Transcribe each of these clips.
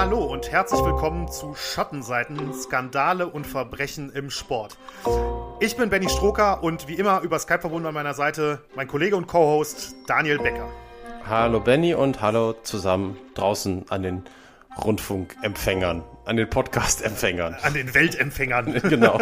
Hallo und herzlich willkommen zu Schattenseiten, Skandale und Verbrechen im Sport. Ich bin Benny Stroker und wie immer über Skype verbunden an meiner Seite mein Kollege und Co-Host Daniel Becker. Hallo Benny und hallo zusammen draußen an den Rundfunkempfängern, an den Podcast-Empfängern. An den Weltempfängern. genau.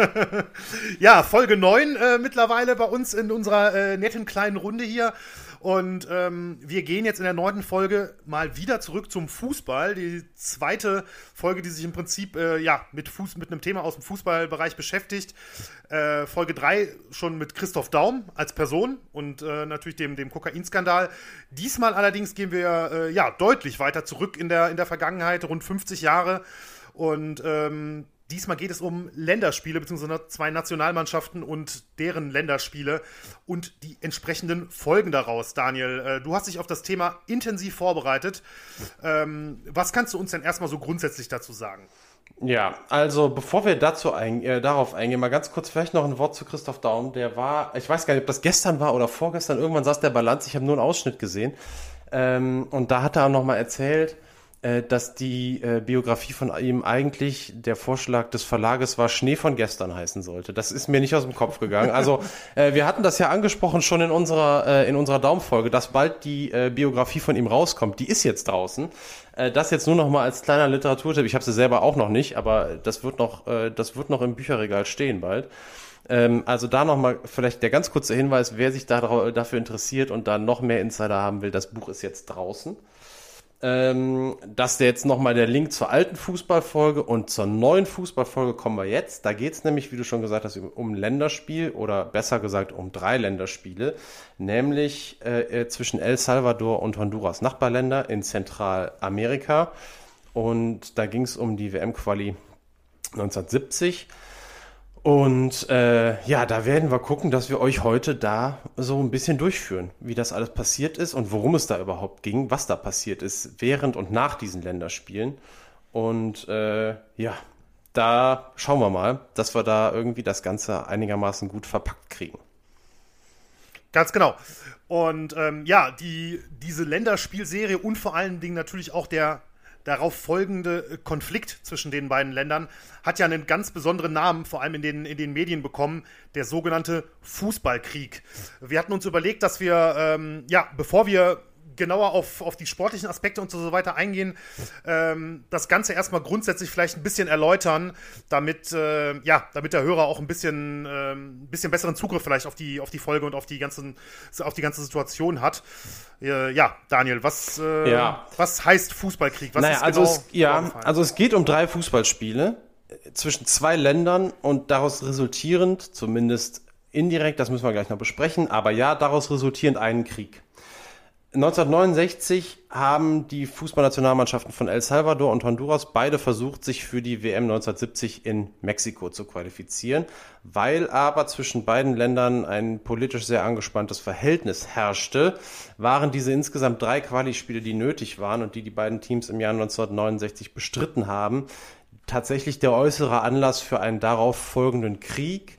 ja, Folge 9 äh, mittlerweile bei uns in unserer äh, netten kleinen Runde hier. Und ähm, wir gehen jetzt in der neunten Folge mal wieder zurück zum Fußball. Die zweite Folge, die sich im Prinzip äh, ja, mit, Fuß, mit einem Thema aus dem Fußballbereich beschäftigt. Äh, Folge 3 schon mit Christoph Daum als Person und äh, natürlich dem, dem Kokainskandal. Diesmal allerdings gehen wir äh, ja deutlich weiter zurück in der, in der Vergangenheit, rund 50 Jahre. Und ähm, Diesmal geht es um Länderspiele, beziehungsweise zwei Nationalmannschaften und deren Länderspiele und die entsprechenden Folgen daraus. Daniel, äh, du hast dich auf das Thema intensiv vorbereitet. Ähm, was kannst du uns denn erstmal so grundsätzlich dazu sagen? Ja, also bevor wir dazu ein, äh, darauf eingehen, mal ganz kurz vielleicht noch ein Wort zu Christoph Daum. Der war, ich weiß gar nicht, ob das gestern war oder vorgestern, irgendwann saß der Balance, ich habe nur einen Ausschnitt gesehen. Ähm, und da hat er auch nochmal erzählt, äh, dass die äh, Biografie von ihm eigentlich der Vorschlag des Verlages war, Schnee von gestern heißen sollte. Das ist mir nicht aus dem Kopf gegangen. Also äh, wir hatten das ja angesprochen schon in unserer äh, in unserer Daumenfolge, dass bald die äh, Biografie von ihm rauskommt. Die ist jetzt draußen. Äh, das jetzt nur noch mal als kleiner Literaturtipp. Ich habe sie selber auch noch nicht, aber das wird noch äh, das wird noch im Bücherregal stehen bald. Ähm, also da nochmal vielleicht der ganz kurze Hinweis, wer sich da, dafür interessiert und da noch mehr Insider haben will, das Buch ist jetzt draußen ähm, dass der jetzt nochmal der Link zur alten Fußballfolge und zur neuen Fußballfolge kommen wir jetzt. Da geht es nämlich, wie du schon gesagt hast, um Länderspiel oder besser gesagt um drei Länderspiele, nämlich äh, äh zwischen El Salvador und Honduras, Nachbarländer in Zentralamerika. Und da ging es um die WM-Quali 1970. Und äh, ja, da werden wir gucken, dass wir euch heute da so ein bisschen durchführen, wie das alles passiert ist und worum es da überhaupt ging, was da passiert ist während und nach diesen Länderspielen. Und äh, ja, da schauen wir mal, dass wir da irgendwie das Ganze einigermaßen gut verpackt kriegen. Ganz genau. Und ähm, ja, die, diese Länderspielserie und vor allen Dingen natürlich auch der darauf folgende äh, Konflikt zwischen den beiden Ländern hat ja einen ganz besonderen Namen, vor allem in den, in den Medien bekommen, der sogenannte Fußballkrieg. Wir hatten uns überlegt, dass wir, ähm, ja, bevor wir genauer auf, auf die sportlichen Aspekte und so weiter eingehen, ähm, das Ganze erstmal grundsätzlich vielleicht ein bisschen erläutern, damit, äh, ja, damit der Hörer auch ein bisschen, äh, ein bisschen besseren Zugriff vielleicht auf die, auf die Folge und auf die, ganzen, auf die ganze Situation hat. Äh, ja, Daniel, was, äh, ja. was heißt Fußballkrieg? Was naja, also genau es, ja, also es geht um drei Fußballspiele äh, zwischen zwei Ländern und daraus resultierend, zumindest indirekt, das müssen wir gleich noch besprechen, aber ja, daraus resultierend einen Krieg. 1969 haben die Fußballnationalmannschaften von El Salvador und Honduras beide versucht, sich für die WM 1970 in Mexiko zu qualifizieren. Weil aber zwischen beiden Ländern ein politisch sehr angespanntes Verhältnis herrschte, waren diese insgesamt drei Quali-Spiele, die nötig waren und die die beiden Teams im Jahr 1969 bestritten haben, tatsächlich der äußere Anlass für einen darauf folgenden Krieg,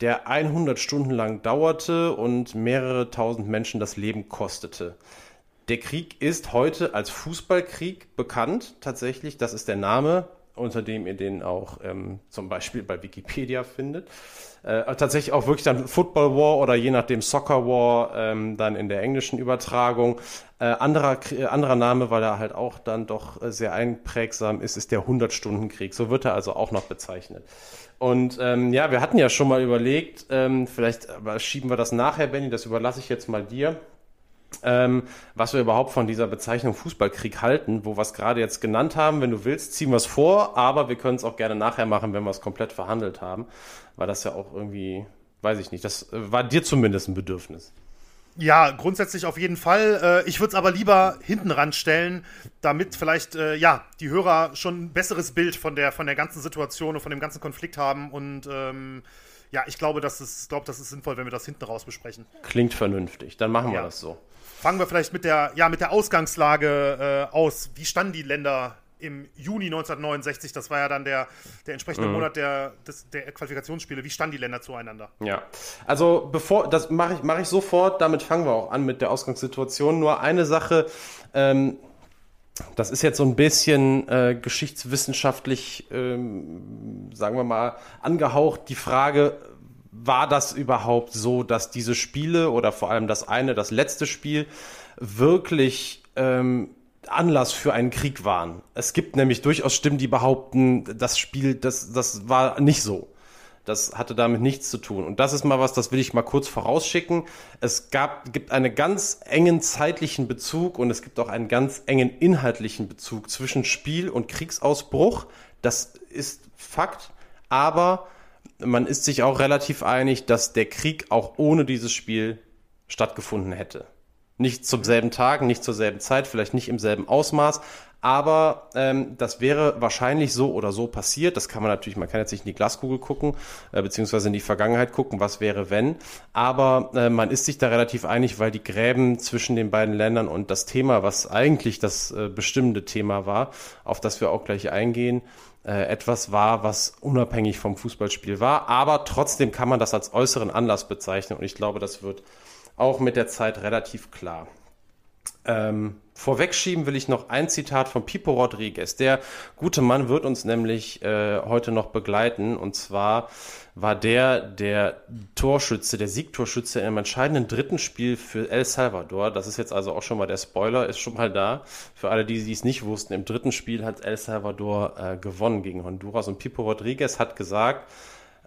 der 100 Stunden lang dauerte und mehrere tausend Menschen das Leben kostete. Der Krieg ist heute als Fußballkrieg bekannt, tatsächlich. Das ist der Name, unter dem ihr den auch ähm, zum Beispiel bei Wikipedia findet. Äh, tatsächlich auch wirklich dann Football War oder je nachdem Soccer War ähm, dann in der englischen Übertragung. Äh, anderer, äh, anderer Name, weil er halt auch dann doch äh, sehr einprägsam ist, ist der 100-Stunden-Krieg. So wird er also auch noch bezeichnet. Und ähm, ja, wir hatten ja schon mal überlegt, ähm, vielleicht schieben wir das nachher, Benny, das überlasse ich jetzt mal dir, ähm, was wir überhaupt von dieser Bezeichnung Fußballkrieg halten, wo wir es gerade jetzt genannt haben. Wenn du willst, ziehen wir es vor, aber wir können es auch gerne nachher machen, wenn wir es komplett verhandelt haben, weil das ja auch irgendwie, weiß ich nicht, das äh, war dir zumindest ein Bedürfnis. Ja, grundsätzlich auf jeden Fall. Äh, ich würde es aber lieber hinten ranstellen, damit vielleicht äh, ja die Hörer schon ein besseres Bild von der von der ganzen Situation und von dem ganzen Konflikt haben. Und ähm, ja, ich glaube, das ist, glaube, das ist sinnvoll, wenn wir das hinten raus besprechen. Klingt vernünftig. Dann machen wir das so. Fangen wir vielleicht mit der ja mit der Ausgangslage äh, aus. Wie standen die Länder im Juni 1969, das war ja dann der, der entsprechende mhm. Monat der, des, der Qualifikationsspiele. Wie standen die Länder zueinander? Ja, also bevor, das mache ich, mache ich sofort, damit fangen wir auch an mit der Ausgangssituation. Nur eine Sache, ähm, das ist jetzt so ein bisschen äh, geschichtswissenschaftlich, ähm, sagen wir mal, angehaucht. Die Frage, war das überhaupt so, dass diese Spiele oder vor allem das eine, das letzte Spiel, wirklich ähm, Anlass für einen Krieg waren? Es gibt nämlich durchaus Stimmen, die behaupten, das Spiel, das, das war nicht so. Das hatte damit nichts zu tun. Und das ist mal was, das will ich mal kurz vorausschicken. Es gab, gibt einen ganz engen zeitlichen Bezug und es gibt auch einen ganz engen inhaltlichen Bezug zwischen Spiel und Kriegsausbruch. Das ist Fakt. Aber man ist sich auch relativ einig, dass der Krieg auch ohne dieses Spiel stattgefunden hätte. Nicht zum selben Tag, nicht zur selben Zeit, vielleicht nicht im selben Ausmaß, aber ähm, das wäre wahrscheinlich so oder so passiert. Das kann man natürlich, man kann jetzt nicht in die Glaskugel gucken, äh, beziehungsweise in die Vergangenheit gucken, was wäre, wenn. Aber äh, man ist sich da relativ einig, weil die Gräben zwischen den beiden Ländern und das Thema, was eigentlich das äh, bestimmende Thema war, auf das wir auch gleich eingehen, äh, etwas war, was unabhängig vom Fußballspiel war. Aber trotzdem kann man das als äußeren Anlass bezeichnen und ich glaube, das wird auch mit der Zeit relativ klar. Ähm, vorwegschieben will ich noch ein Zitat von Pipo Rodriguez. Der gute Mann wird uns nämlich äh, heute noch begleiten. Und zwar war der der Torschütze, der Siegtorschütze im entscheidenden dritten Spiel für El Salvador. Das ist jetzt also auch schon mal der Spoiler, ist schon mal da. Für alle, die es nicht wussten, im dritten Spiel hat El Salvador äh, gewonnen gegen Honduras. Und Pipo Rodriguez hat gesagt,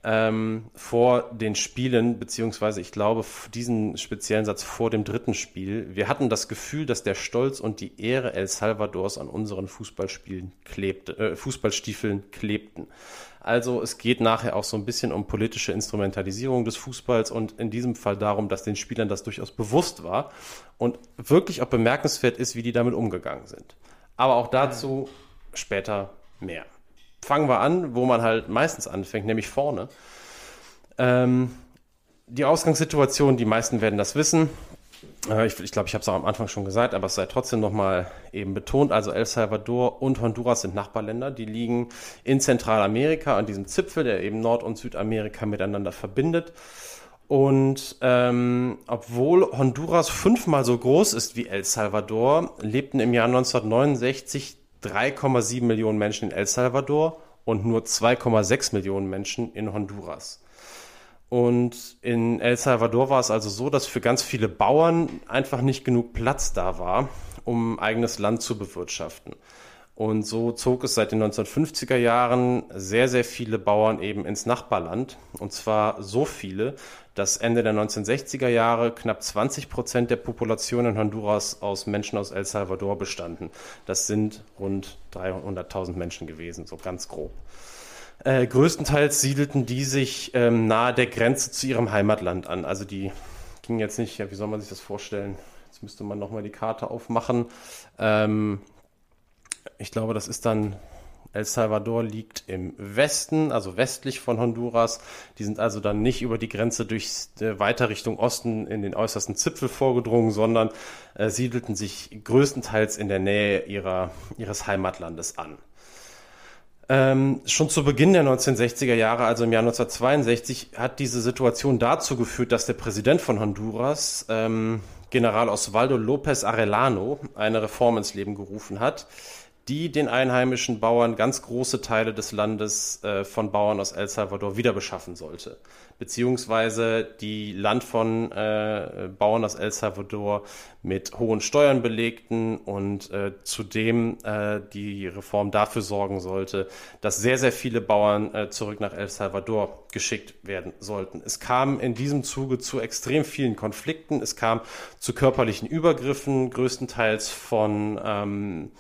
ähm, vor den Spielen, beziehungsweise ich glaube diesen speziellen Satz vor dem dritten Spiel. Wir hatten das Gefühl, dass der Stolz und die Ehre El Salvadors an unseren Fußballspielen klebte, äh, Fußballstiefeln klebten. Also es geht nachher auch so ein bisschen um politische Instrumentalisierung des Fußballs und in diesem Fall darum, dass den Spielern das durchaus bewusst war und wirklich auch bemerkenswert ist, wie die damit umgegangen sind. Aber auch dazu später mehr fangen wir an, wo man halt meistens anfängt, nämlich vorne. Ähm, die Ausgangssituation, die meisten werden das wissen. Äh, ich glaube, ich, glaub, ich habe es auch am Anfang schon gesagt, aber es sei trotzdem nochmal eben betont. Also El Salvador und Honduras sind Nachbarländer. Die liegen in Zentralamerika an diesem Zipfel, der eben Nord- und Südamerika miteinander verbindet. Und ähm, obwohl Honduras fünfmal so groß ist wie El Salvador, lebten im Jahr 1969 3,7 Millionen Menschen in El Salvador und nur 2,6 Millionen Menschen in Honduras. Und in El Salvador war es also so, dass für ganz viele Bauern einfach nicht genug Platz da war, um eigenes Land zu bewirtschaften. Und so zog es seit den 1950er Jahren sehr, sehr viele Bauern eben ins Nachbarland. Und zwar so viele, dass Ende der 1960er Jahre knapp 20 Prozent der Population in Honduras aus Menschen aus El Salvador bestanden. Das sind rund 300.000 Menschen gewesen, so ganz grob. Äh, größtenteils siedelten die sich ähm, nahe der Grenze zu ihrem Heimatland an. Also die gingen jetzt nicht, ja, wie soll man sich das vorstellen? Jetzt müsste man nochmal die Karte aufmachen. Ähm, ich glaube, das ist dann El Salvador liegt im Westen, also westlich von Honduras. Die sind also dann nicht über die Grenze durch äh, weiter Richtung Osten in den äußersten Zipfel vorgedrungen, sondern äh, siedelten sich größtenteils in der Nähe ihrer, ihres Heimatlandes an. Ähm, schon zu Beginn der 1960er Jahre, also im Jahr 1962, hat diese Situation dazu geführt, dass der Präsident von Honduras, ähm, General Osvaldo López Arellano, eine Reform ins Leben gerufen hat, die den einheimischen Bauern ganz große Teile des Landes äh, von Bauern aus El Salvador wieder beschaffen sollte. Beziehungsweise die Land von äh, Bauern aus El Salvador mit hohen Steuern belegten und äh, zudem äh, die Reform dafür sorgen sollte, dass sehr, sehr viele Bauern äh, zurück nach El Salvador geschickt werden sollten. Es kam in diesem Zuge zu extrem vielen Konflikten. Es kam zu körperlichen Übergriffen, größtenteils von ähm,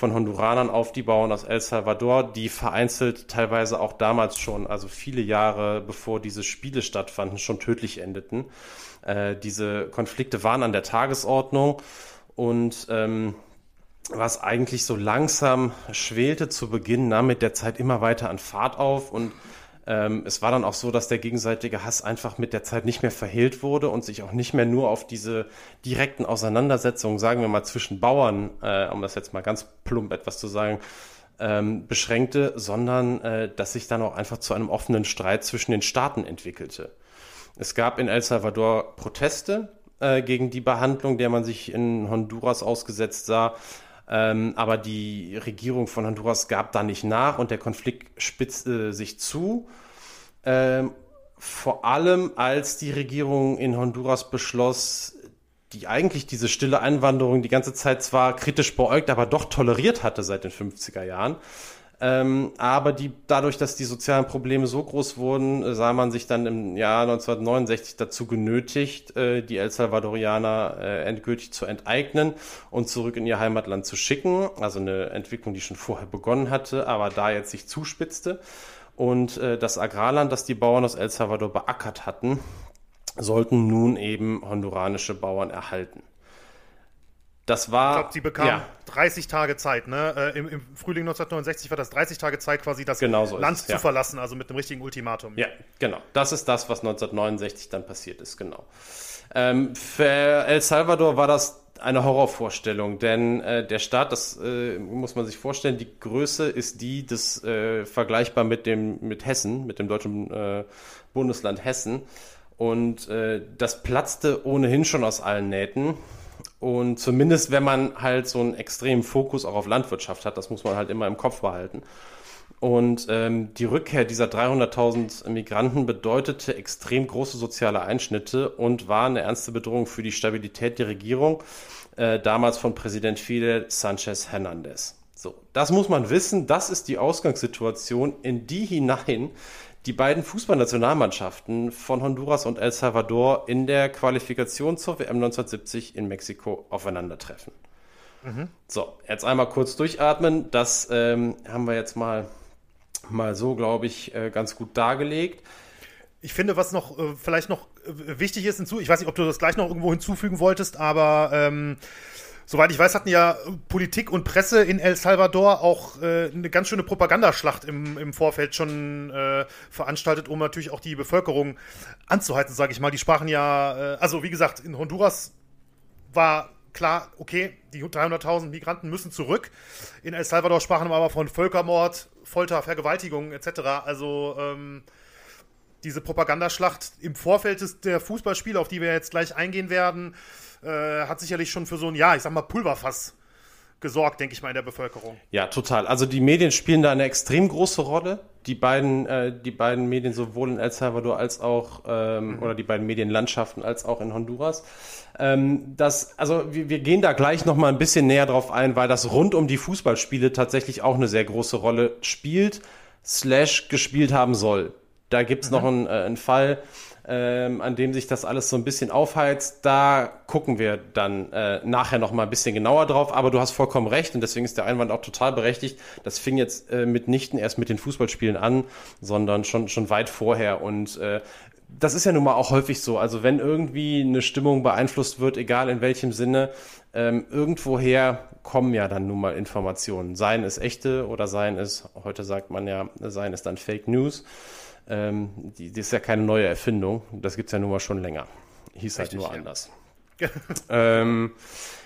von Honduranern auf die Bauern aus El Salvador, die vereinzelt teilweise auch damals schon, also viele Jahre bevor diese Spiele stattfanden, schon tödlich endeten. Äh, diese Konflikte waren an der Tagesordnung und ähm, was eigentlich so langsam schwelte zu Beginn, nahm mit der Zeit immer weiter an Fahrt auf und ähm, es war dann auch so, dass der gegenseitige Hass einfach mit der Zeit nicht mehr verhehlt wurde und sich auch nicht mehr nur auf diese direkten Auseinandersetzungen, sagen wir mal, zwischen Bauern, äh, um das jetzt mal ganz plump etwas zu sagen, ähm, beschränkte, sondern äh, dass sich dann auch einfach zu einem offenen Streit zwischen den Staaten entwickelte. Es gab in El Salvador Proteste äh, gegen die Behandlung, der man sich in Honduras ausgesetzt sah. Ähm, aber die Regierung von Honduras gab da nicht nach und der Konflikt spitzte sich zu. Ähm, vor allem als die Regierung in Honduras beschloss, die eigentlich diese stille Einwanderung die ganze Zeit zwar kritisch beäugt, aber doch toleriert hatte seit den 50er Jahren. Ähm, aber die, dadurch, dass die sozialen Probleme so groß wurden, sah man sich dann im Jahr 1969 dazu genötigt, äh, die El Salvadorianer äh, endgültig zu enteignen und zurück in ihr Heimatland zu schicken. Also eine Entwicklung, die schon vorher begonnen hatte, aber da jetzt sich zuspitzte. Und äh, das Agrarland, das die Bauern aus El Salvador beackert hatten, sollten nun eben honduranische Bauern erhalten. Das war. Ich glaube, sie bekamen ja. 30 Tage Zeit, ne? Äh, im, im, Frühling 1969 war das 30 Tage Zeit, quasi das genau so Land es, zu verlassen, also mit einem richtigen Ultimatum. Ja, genau. Das ist das, was 1969 dann passiert ist, genau. Ähm, für El Salvador war das eine Horrorvorstellung, denn äh, der Staat, das äh, muss man sich vorstellen, die Größe ist die des äh, vergleichbar mit dem mit Hessen, mit dem deutschen äh, Bundesland Hessen. Und äh, das platzte ohnehin schon aus allen Nähten. Und zumindest, wenn man halt so einen extremen Fokus auch auf Landwirtschaft hat, das muss man halt immer im Kopf behalten. Und ähm, die Rückkehr dieser 300.000 Migranten bedeutete extrem große soziale Einschnitte und war eine ernste Bedrohung für die Stabilität der Regierung, äh, damals von Präsident Fidel Sanchez Hernandez. So, das muss man wissen, das ist die Ausgangssituation, in die hinein die beiden Fußballnationalmannschaften von Honduras und El Salvador in der Qualifikation zur WM 1970 in Mexiko aufeinandertreffen. Mhm. So, jetzt einmal kurz durchatmen. Das ähm, haben wir jetzt mal, mal so, glaube ich, äh, ganz gut dargelegt. Ich finde, was noch äh, vielleicht noch äh, wichtig ist hinzu, ich weiß nicht, ob du das gleich noch irgendwo hinzufügen wolltest, aber ähm, Soweit ich weiß, hatten ja Politik und Presse in El Salvador auch äh, eine ganz schöne Propagandaschlacht im, im Vorfeld schon äh, veranstaltet, um natürlich auch die Bevölkerung anzuhalten, sage ich mal. Die sprachen ja, äh, also wie gesagt, in Honduras war klar, okay, die 300.000 Migranten müssen zurück. In El Salvador sprachen wir aber von Völkermord, Folter, Vergewaltigung etc. Also ähm, diese Propagandaschlacht im Vorfeld der Fußballspiele, auf die wir jetzt gleich eingehen werden, äh, hat sicherlich schon für so ein, ja, ich sag mal, Pulverfass gesorgt, denke ich mal, in der Bevölkerung. Ja, total. Also die Medien spielen da eine extrem große Rolle. Die beiden, äh, die beiden Medien sowohl in El Salvador als auch, ähm, mhm. oder die beiden Medienlandschaften als auch in Honduras. Ähm, das, also wir, wir gehen da gleich noch mal ein bisschen näher drauf ein, weil das rund um die Fußballspiele tatsächlich auch eine sehr große Rolle spielt, slash gespielt haben soll. Da gibt's mhm. noch einen, äh, einen Fall, ähm, an dem sich das alles so ein bisschen aufheizt. Da gucken wir dann äh, nachher noch mal ein bisschen genauer drauf. Aber du hast vollkommen recht und deswegen ist der Einwand auch total berechtigt. Das fing jetzt äh, mitnichten erst mit den Fußballspielen an, sondern schon, schon weit vorher. Und äh, das ist ja nun mal auch häufig so. Also wenn irgendwie eine Stimmung beeinflusst wird, egal in welchem Sinne, ähm, irgendwoher kommen ja dann nun mal Informationen. Seien es echte oder seien es, heute sagt man ja, seien es dann Fake News. Ähm, die, die, ist ja keine neue Erfindung. Das gibt es ja nun mal schon länger. Hieß halt Richtig, halt nur ja. anders. ähm,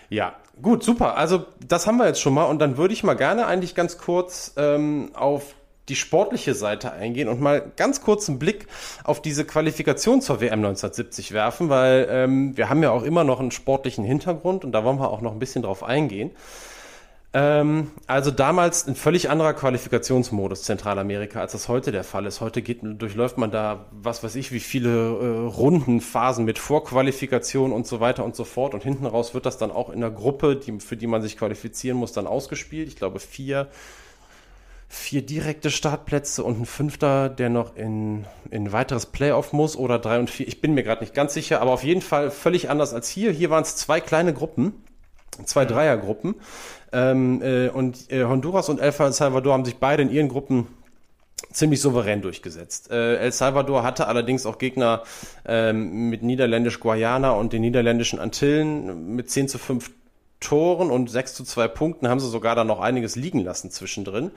ja, gut, super. Also das haben wir jetzt schon mal. Und dann würde ich mal gerne eigentlich ganz kurz ähm, auf die sportliche Seite eingehen und mal ganz kurz einen Blick auf diese Qualifikation zur WM 1970 werfen, weil ähm, wir haben ja auch immer noch einen sportlichen Hintergrund und da wollen wir auch noch ein bisschen drauf eingehen. Ähm, also damals ein völlig anderer Qualifikationsmodus Zentralamerika, als das heute der Fall ist. Heute geht, durchläuft man da, was weiß ich, wie viele äh, Runden, Phasen mit Vorqualifikation und so weiter und so fort. Und hinten raus wird das dann auch in der Gruppe, die, für die man sich qualifizieren muss, dann ausgespielt. Ich glaube, vier, vier direkte Startplätze und ein fünfter, der noch in, in ein weiteres Playoff muss oder drei und vier. Ich bin mir gerade nicht ganz sicher, aber auf jeden Fall völlig anders als hier. Hier waren es zwei kleine Gruppen zwei Dreiergruppen. Ähm, äh, und äh, Honduras und El Salvador haben sich beide in ihren Gruppen ziemlich souverän durchgesetzt. Äh, El Salvador hatte allerdings auch Gegner ähm, mit Niederländisch-Guayana und den niederländischen Antillen mit 10 zu 5 Toren und 6 zu 2 Punkten haben sie sogar dann noch einiges liegen lassen zwischendrin.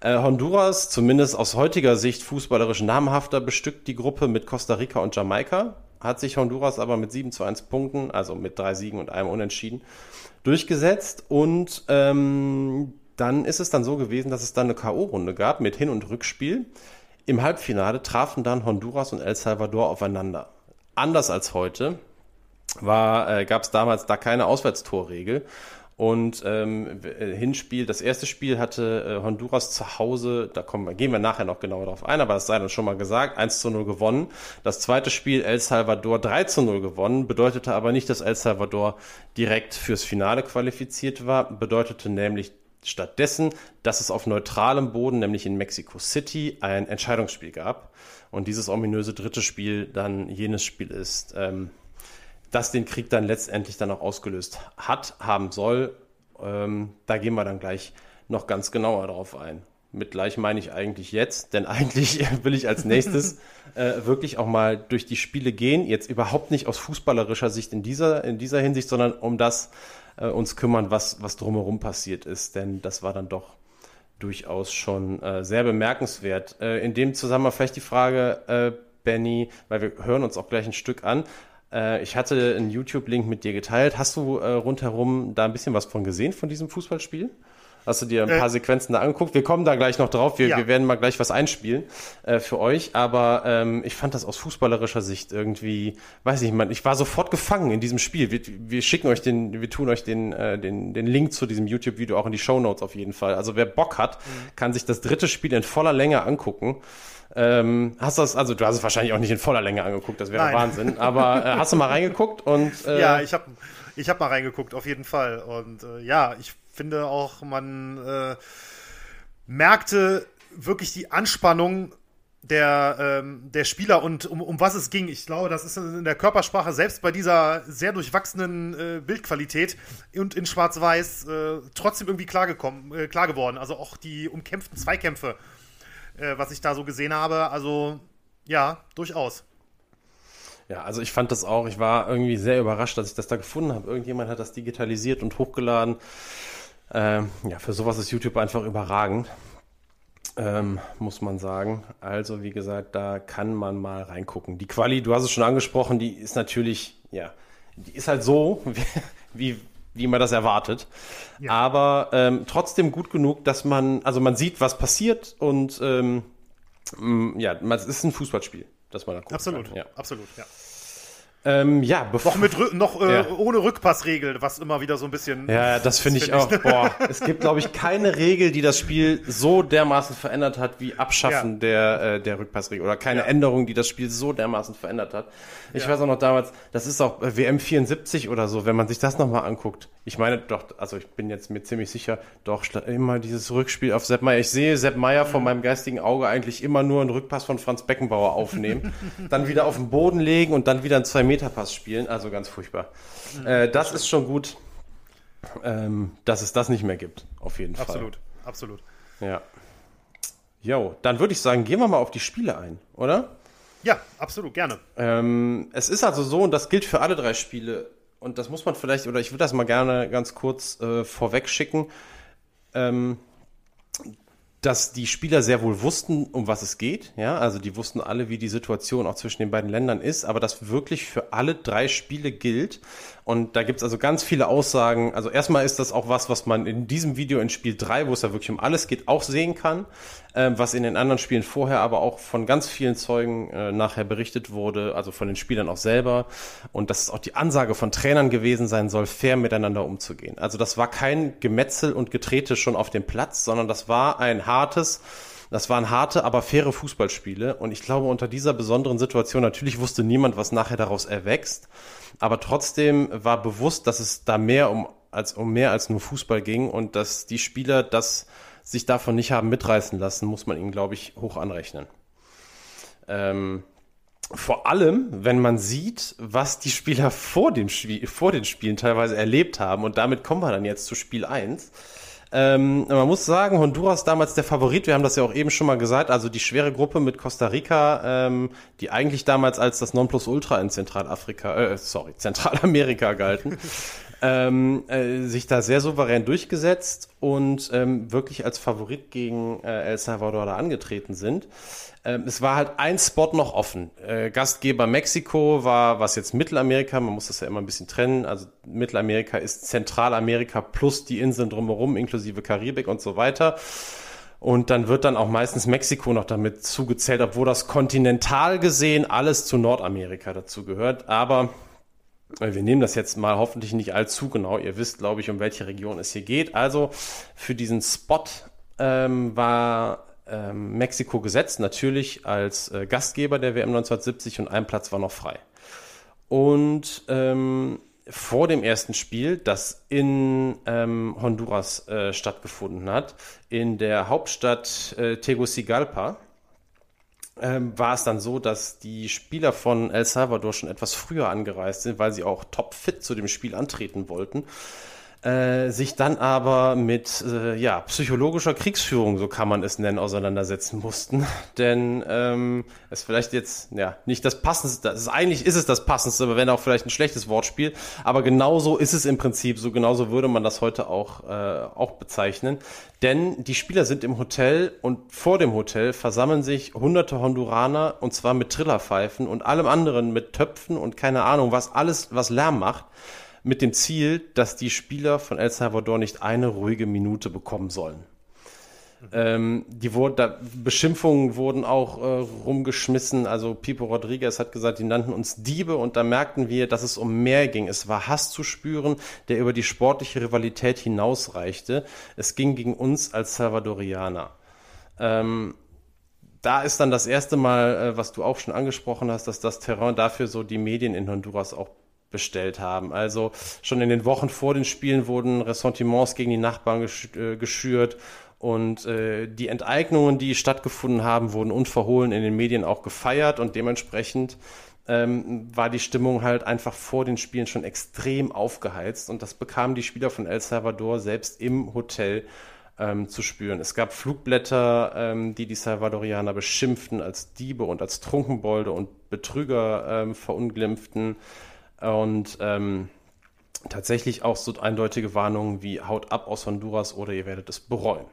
Äh, Honduras, zumindest aus heutiger Sicht fußballerisch namhafter, bestückt die Gruppe mit Costa Rica und Jamaika, hat sich Honduras aber mit 7 zu 1 Punkten, also mit drei Siegen und einem Unentschieden, durchgesetzt und ähm, dann ist es dann so gewesen, dass es dann eine K.O.-Runde gab mit Hin- und Rückspiel. Im Halbfinale trafen dann Honduras und El Salvador aufeinander. Anders als heute war, äh, gab es damals da keine Auswärtstorregel. Und ähm, äh, Hinspiel, das erste Spiel hatte äh, Honduras zu Hause, da kommen, gehen wir nachher noch genauer drauf ein, aber das sei dann schon mal gesagt, 1 zu 0 gewonnen. Das zweite Spiel El Salvador 3 zu 0 gewonnen, bedeutete aber nicht, dass El Salvador direkt fürs Finale qualifiziert war, bedeutete nämlich stattdessen, dass es auf neutralem Boden, nämlich in Mexico City, ein Entscheidungsspiel gab. Und dieses ominöse dritte Spiel dann jenes Spiel ist, ähm, das den Krieg dann letztendlich dann auch ausgelöst hat, haben soll. Ähm, da gehen wir dann gleich noch ganz genauer drauf ein. Mit gleich meine ich eigentlich jetzt, denn eigentlich will ich als nächstes äh, wirklich auch mal durch die Spiele gehen. Jetzt überhaupt nicht aus fußballerischer Sicht in dieser, in dieser Hinsicht, sondern um das äh, uns kümmern, was, was drumherum passiert ist. Denn das war dann doch durchaus schon äh, sehr bemerkenswert. Äh, in dem Zusammenhang vielleicht die Frage, äh, Benny, weil wir hören uns auch gleich ein Stück an. Äh, ich hatte einen YouTube-Link mit dir geteilt. Hast du äh, rundherum da ein bisschen was von gesehen von diesem Fußballspiel? Hast du dir ein äh, paar Sequenzen da angeguckt? Wir kommen da gleich noch drauf. Wir, ja. wir werden mal gleich was einspielen äh, für euch. Aber ähm, ich fand das aus fußballerischer Sicht irgendwie, weiß ich man, ich war sofort gefangen in diesem Spiel. Wir, wir schicken euch den, wir tun euch den, äh, den, den Link zu diesem YouTube-Video auch in die Show Notes auf jeden Fall. Also wer Bock hat, mhm. kann sich das dritte Spiel in voller Länge angucken. Ähm, hast du das, also du hast es wahrscheinlich auch nicht in voller Länge angeguckt, das wäre Nein. Wahnsinn. Aber äh, hast du mal reingeguckt und äh, ja, ich habe ich hab mal reingeguckt auf jeden Fall und äh, ja, ich finde auch, man äh, merkte wirklich die Anspannung der, ähm, der Spieler und um, um was es ging. Ich glaube, das ist in der Körpersprache, selbst bei dieser sehr durchwachsenen äh, Bildqualität und in Schwarz-Weiß, äh, trotzdem irgendwie klar, gekommen, äh, klar geworden. Also auch die umkämpften Zweikämpfe äh, was ich da so gesehen habe. Also ja, durchaus. Ja, also ich fand das auch, ich war irgendwie sehr überrascht, dass ich das da gefunden habe. Irgendjemand hat das digitalisiert und hochgeladen. Ähm, ja, für sowas ist YouTube einfach überragend, ähm, muss man sagen. Also wie gesagt, da kann man mal reingucken. Die Quali, du hast es schon angesprochen, die ist natürlich, ja, die ist halt so, wie, wie wie man das erwartet. Ja. Aber ähm, trotzdem gut genug, dass man, also man sieht, was passiert und ähm, ja, es ist ein Fußballspiel, das man da guckt. Absolut, kann. ja. absolut, ja. Ähm, ja, bevor. Noch, mit, noch äh, ja. ohne Rückpassregel, was immer wieder so ein bisschen. Ja, das finde ich auch. Boah, es gibt, glaube ich, keine Regel, die das Spiel so dermaßen verändert hat, wie Abschaffen ja. der, äh, der Rückpassregel. Oder keine ja. Änderung, die das Spiel so dermaßen verändert hat. Ich weiß auch noch damals, das ist auch äh, WM 74 oder so, wenn man sich das nochmal anguckt. Ich meine doch, also ich bin jetzt mir ziemlich sicher, doch immer dieses Rückspiel auf Sepp Meier. Ich sehe Sepp Meier mhm. vor meinem geistigen Auge eigentlich immer nur einen Rückpass von Franz Beckenbauer aufnehmen, dann wieder auf den Boden legen und dann wieder einen 2-Meter-Pass spielen. Also ganz furchtbar. Mhm, äh, das, das ist schon gut, ähm, dass es das nicht mehr gibt, auf jeden absolut, Fall. Absolut, absolut. Ja. Jo, dann würde ich sagen, gehen wir mal auf die Spiele ein, oder? Ja, absolut, gerne. Ähm, es ist also so, und das gilt für alle drei Spiele, und das muss man vielleicht, oder ich würde das mal gerne ganz kurz äh, vorweg schicken, ähm, dass die Spieler sehr wohl wussten, um was es geht. Ja, also die wussten alle, wie die Situation auch zwischen den beiden Ländern ist, aber das wirklich für alle drei Spiele gilt. Und da gibt's also ganz viele Aussagen. Also erstmal ist das auch was, was man in diesem Video in Spiel 3, wo es ja wirklich um alles geht, auch sehen kann, äh, was in den anderen Spielen vorher aber auch von ganz vielen Zeugen äh, nachher berichtet wurde, also von den Spielern auch selber. Und dass es auch die Ansage von Trainern gewesen sein soll, fair miteinander umzugehen. Also das war kein Gemetzel und Getrete schon auf dem Platz, sondern das war ein hartes, das waren harte, aber faire Fußballspiele. Und ich glaube, unter dieser besonderen Situation, natürlich wusste niemand, was nachher daraus erwächst. Aber trotzdem war bewusst, dass es da mehr um, als, um mehr als nur Fußball ging und dass die Spieler das sich davon nicht haben mitreißen lassen, muss man ihnen, glaube ich, hoch anrechnen. Ähm, vor allem, wenn man sieht, was die Spieler vor, dem Spiel, vor den Spielen teilweise erlebt haben. Und damit kommen wir dann jetzt zu Spiel 1. Ähm, man muss sagen, Honduras damals der Favorit, wir haben das ja auch eben schon mal gesagt, also die schwere Gruppe mit Costa Rica, ähm, die eigentlich damals als das Nonplusultra in Zentralafrika, äh, sorry, Zentralamerika galten, ähm, äh, sich da sehr souverän durchgesetzt und ähm, wirklich als Favorit gegen äh, El Salvador da angetreten sind. Ähm, es war halt ein Spot noch offen. Äh, Gastgeber Mexiko war, was jetzt Mittelamerika, man muss das ja immer ein bisschen trennen. Also Mittelamerika ist Zentralamerika plus die Inseln drumherum, inklusive Karibik und so weiter. Und dann wird dann auch meistens Mexiko noch damit zugezählt, obwohl das kontinental gesehen alles zu Nordamerika dazu gehört. Aber wir nehmen das jetzt mal hoffentlich nicht allzu genau. Ihr wisst, glaube ich, um welche Region es hier geht. Also für diesen Spot ähm, war ähm, Mexiko gesetzt, natürlich als äh, Gastgeber der WM 1970 und ein Platz war noch frei. Und ähm, vor dem ersten Spiel, das in ähm, Honduras äh, stattgefunden hat, in der Hauptstadt äh, Tegucigalpa, ähm, war es dann so, dass die Spieler von El Salvador schon etwas früher angereist sind, weil sie auch topfit zu dem Spiel antreten wollten. Äh, sich dann aber mit äh, ja, psychologischer Kriegsführung, so kann man es nennen, auseinandersetzen mussten. Denn ähm, es vielleicht jetzt ja nicht das passendste, das ist, eigentlich ist es das passendste, aber wenn auch vielleicht ein schlechtes Wortspiel. Aber genauso ist es im Prinzip, so genauso würde man das heute auch, äh, auch bezeichnen. Denn die Spieler sind im Hotel und vor dem Hotel versammeln sich hunderte Honduraner und zwar mit Trillerpfeifen und allem anderen mit Töpfen und keine Ahnung, was alles, was Lärm macht mit dem Ziel, dass die Spieler von El Salvador nicht eine ruhige Minute bekommen sollen. Ähm, die wurde, da, Beschimpfungen wurden auch äh, rumgeschmissen. Also Pipo Rodriguez hat gesagt, die nannten uns Diebe und da merkten wir, dass es um mehr ging. Es war Hass zu spüren, der über die sportliche Rivalität hinausreichte. Es ging gegen uns als Salvadorianer. Ähm, da ist dann das erste Mal, äh, was du auch schon angesprochen hast, dass das Terrain dafür so die Medien in Honduras auch bestellt haben. Also schon in den Wochen vor den Spielen wurden Ressentiments gegen die Nachbarn äh, geschürt und äh, die Enteignungen, die stattgefunden haben, wurden unverhohlen in den Medien auch gefeiert und dementsprechend ähm, war die Stimmung halt einfach vor den Spielen schon extrem aufgeheizt und das bekamen die Spieler von El Salvador selbst im Hotel ähm, zu spüren. Es gab Flugblätter, ähm, die die Salvadorianer beschimpften als Diebe und als Trunkenbolde und Betrüger ähm, verunglimpften. Und ähm, tatsächlich auch so eindeutige Warnungen wie haut ab aus Honduras oder ihr werdet es bereuen.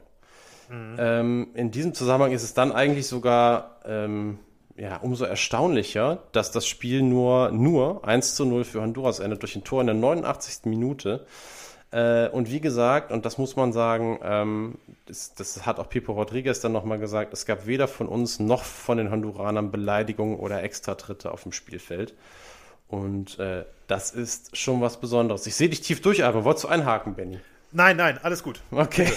Mhm. Ähm, in diesem Zusammenhang ist es dann eigentlich sogar ähm, ja, umso erstaunlicher, dass das Spiel nur, nur 1 zu 0 für Honduras endet durch ein Tor in der 89. Minute. Äh, und wie gesagt, und das muss man sagen, ähm, das, das, hat auch Pipo Rodriguez dann nochmal gesagt, es gab weder von uns noch von den Honduranern Beleidigungen oder Extratritte auf dem Spielfeld. Und äh, das ist schon was Besonderes. Ich sehe dich tief durchatmen. Wolltest du einhaken, Benny? Nein, nein, alles gut. Okay.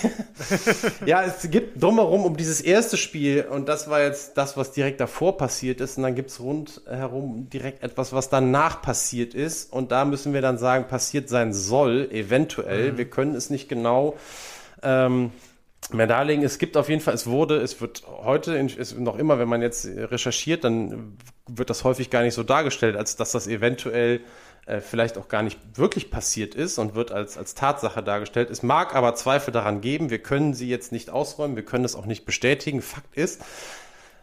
ja, es gibt drumherum um dieses erste Spiel und das war jetzt das, was direkt davor passiert ist. Und dann gibt es rundherum direkt etwas, was danach passiert ist. Und da müssen wir dann sagen, passiert sein soll, eventuell. Mhm. Wir können es nicht genau ähm, mehr darlegen. Es gibt auf jeden Fall, es wurde, es wird heute, es noch immer, wenn man jetzt recherchiert, dann wird das häufig gar nicht so dargestellt, als dass das eventuell äh, vielleicht auch gar nicht wirklich passiert ist und wird als, als Tatsache dargestellt. Es mag aber Zweifel daran geben. Wir können sie jetzt nicht ausräumen, wir können es auch nicht bestätigen. Fakt ist,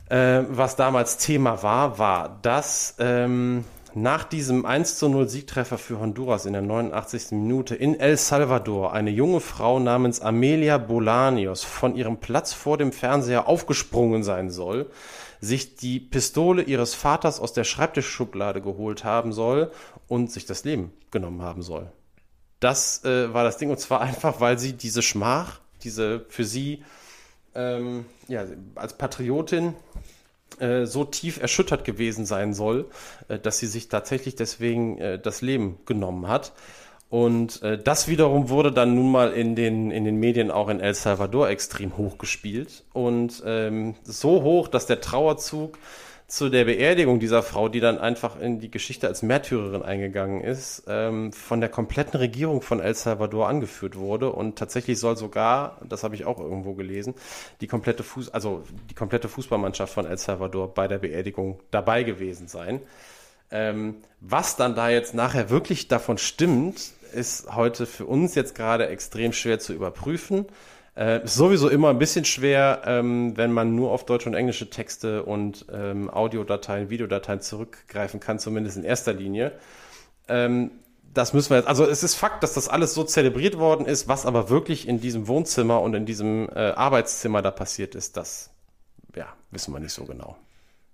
äh, was damals Thema war, war, dass ähm, nach diesem 1 zu 0 Siegtreffer für Honduras in der 89. Minute in El Salvador eine junge Frau namens Amelia Bolanios von ihrem Platz vor dem Fernseher aufgesprungen sein soll, sich die Pistole ihres Vaters aus der Schreibtischschublade geholt haben soll und sich das Leben genommen haben soll. Das äh, war das Ding und zwar einfach, weil sie diese Schmach, diese für sie ähm, ja, als Patriotin äh, so tief erschüttert gewesen sein soll, äh, dass sie sich tatsächlich deswegen äh, das Leben genommen hat. Und äh, das wiederum wurde dann nun mal in den, in den Medien auch in El Salvador extrem hoch gespielt. Und ähm, so hoch, dass der Trauerzug zu der Beerdigung dieser Frau, die dann einfach in die Geschichte als Märtyrerin eingegangen ist, ähm, von der kompletten Regierung von El Salvador angeführt wurde und tatsächlich soll sogar, das habe ich auch irgendwo gelesen, die komplette Fuß, also die komplette Fußballmannschaft von El Salvador bei der Beerdigung dabei gewesen sein. Ähm, was dann da jetzt nachher wirklich davon stimmt, ist heute für uns jetzt gerade extrem schwer zu überprüfen. Äh, ist sowieso immer ein bisschen schwer, ähm, wenn man nur auf deutsche und englische Texte und ähm, Audiodateien, Videodateien zurückgreifen kann, zumindest in erster Linie. Ähm, das müssen wir jetzt, also es ist Fakt, dass das alles so zelebriert worden ist, was aber wirklich in diesem Wohnzimmer und in diesem äh, Arbeitszimmer da passiert ist, das ja, wissen wir nicht so genau.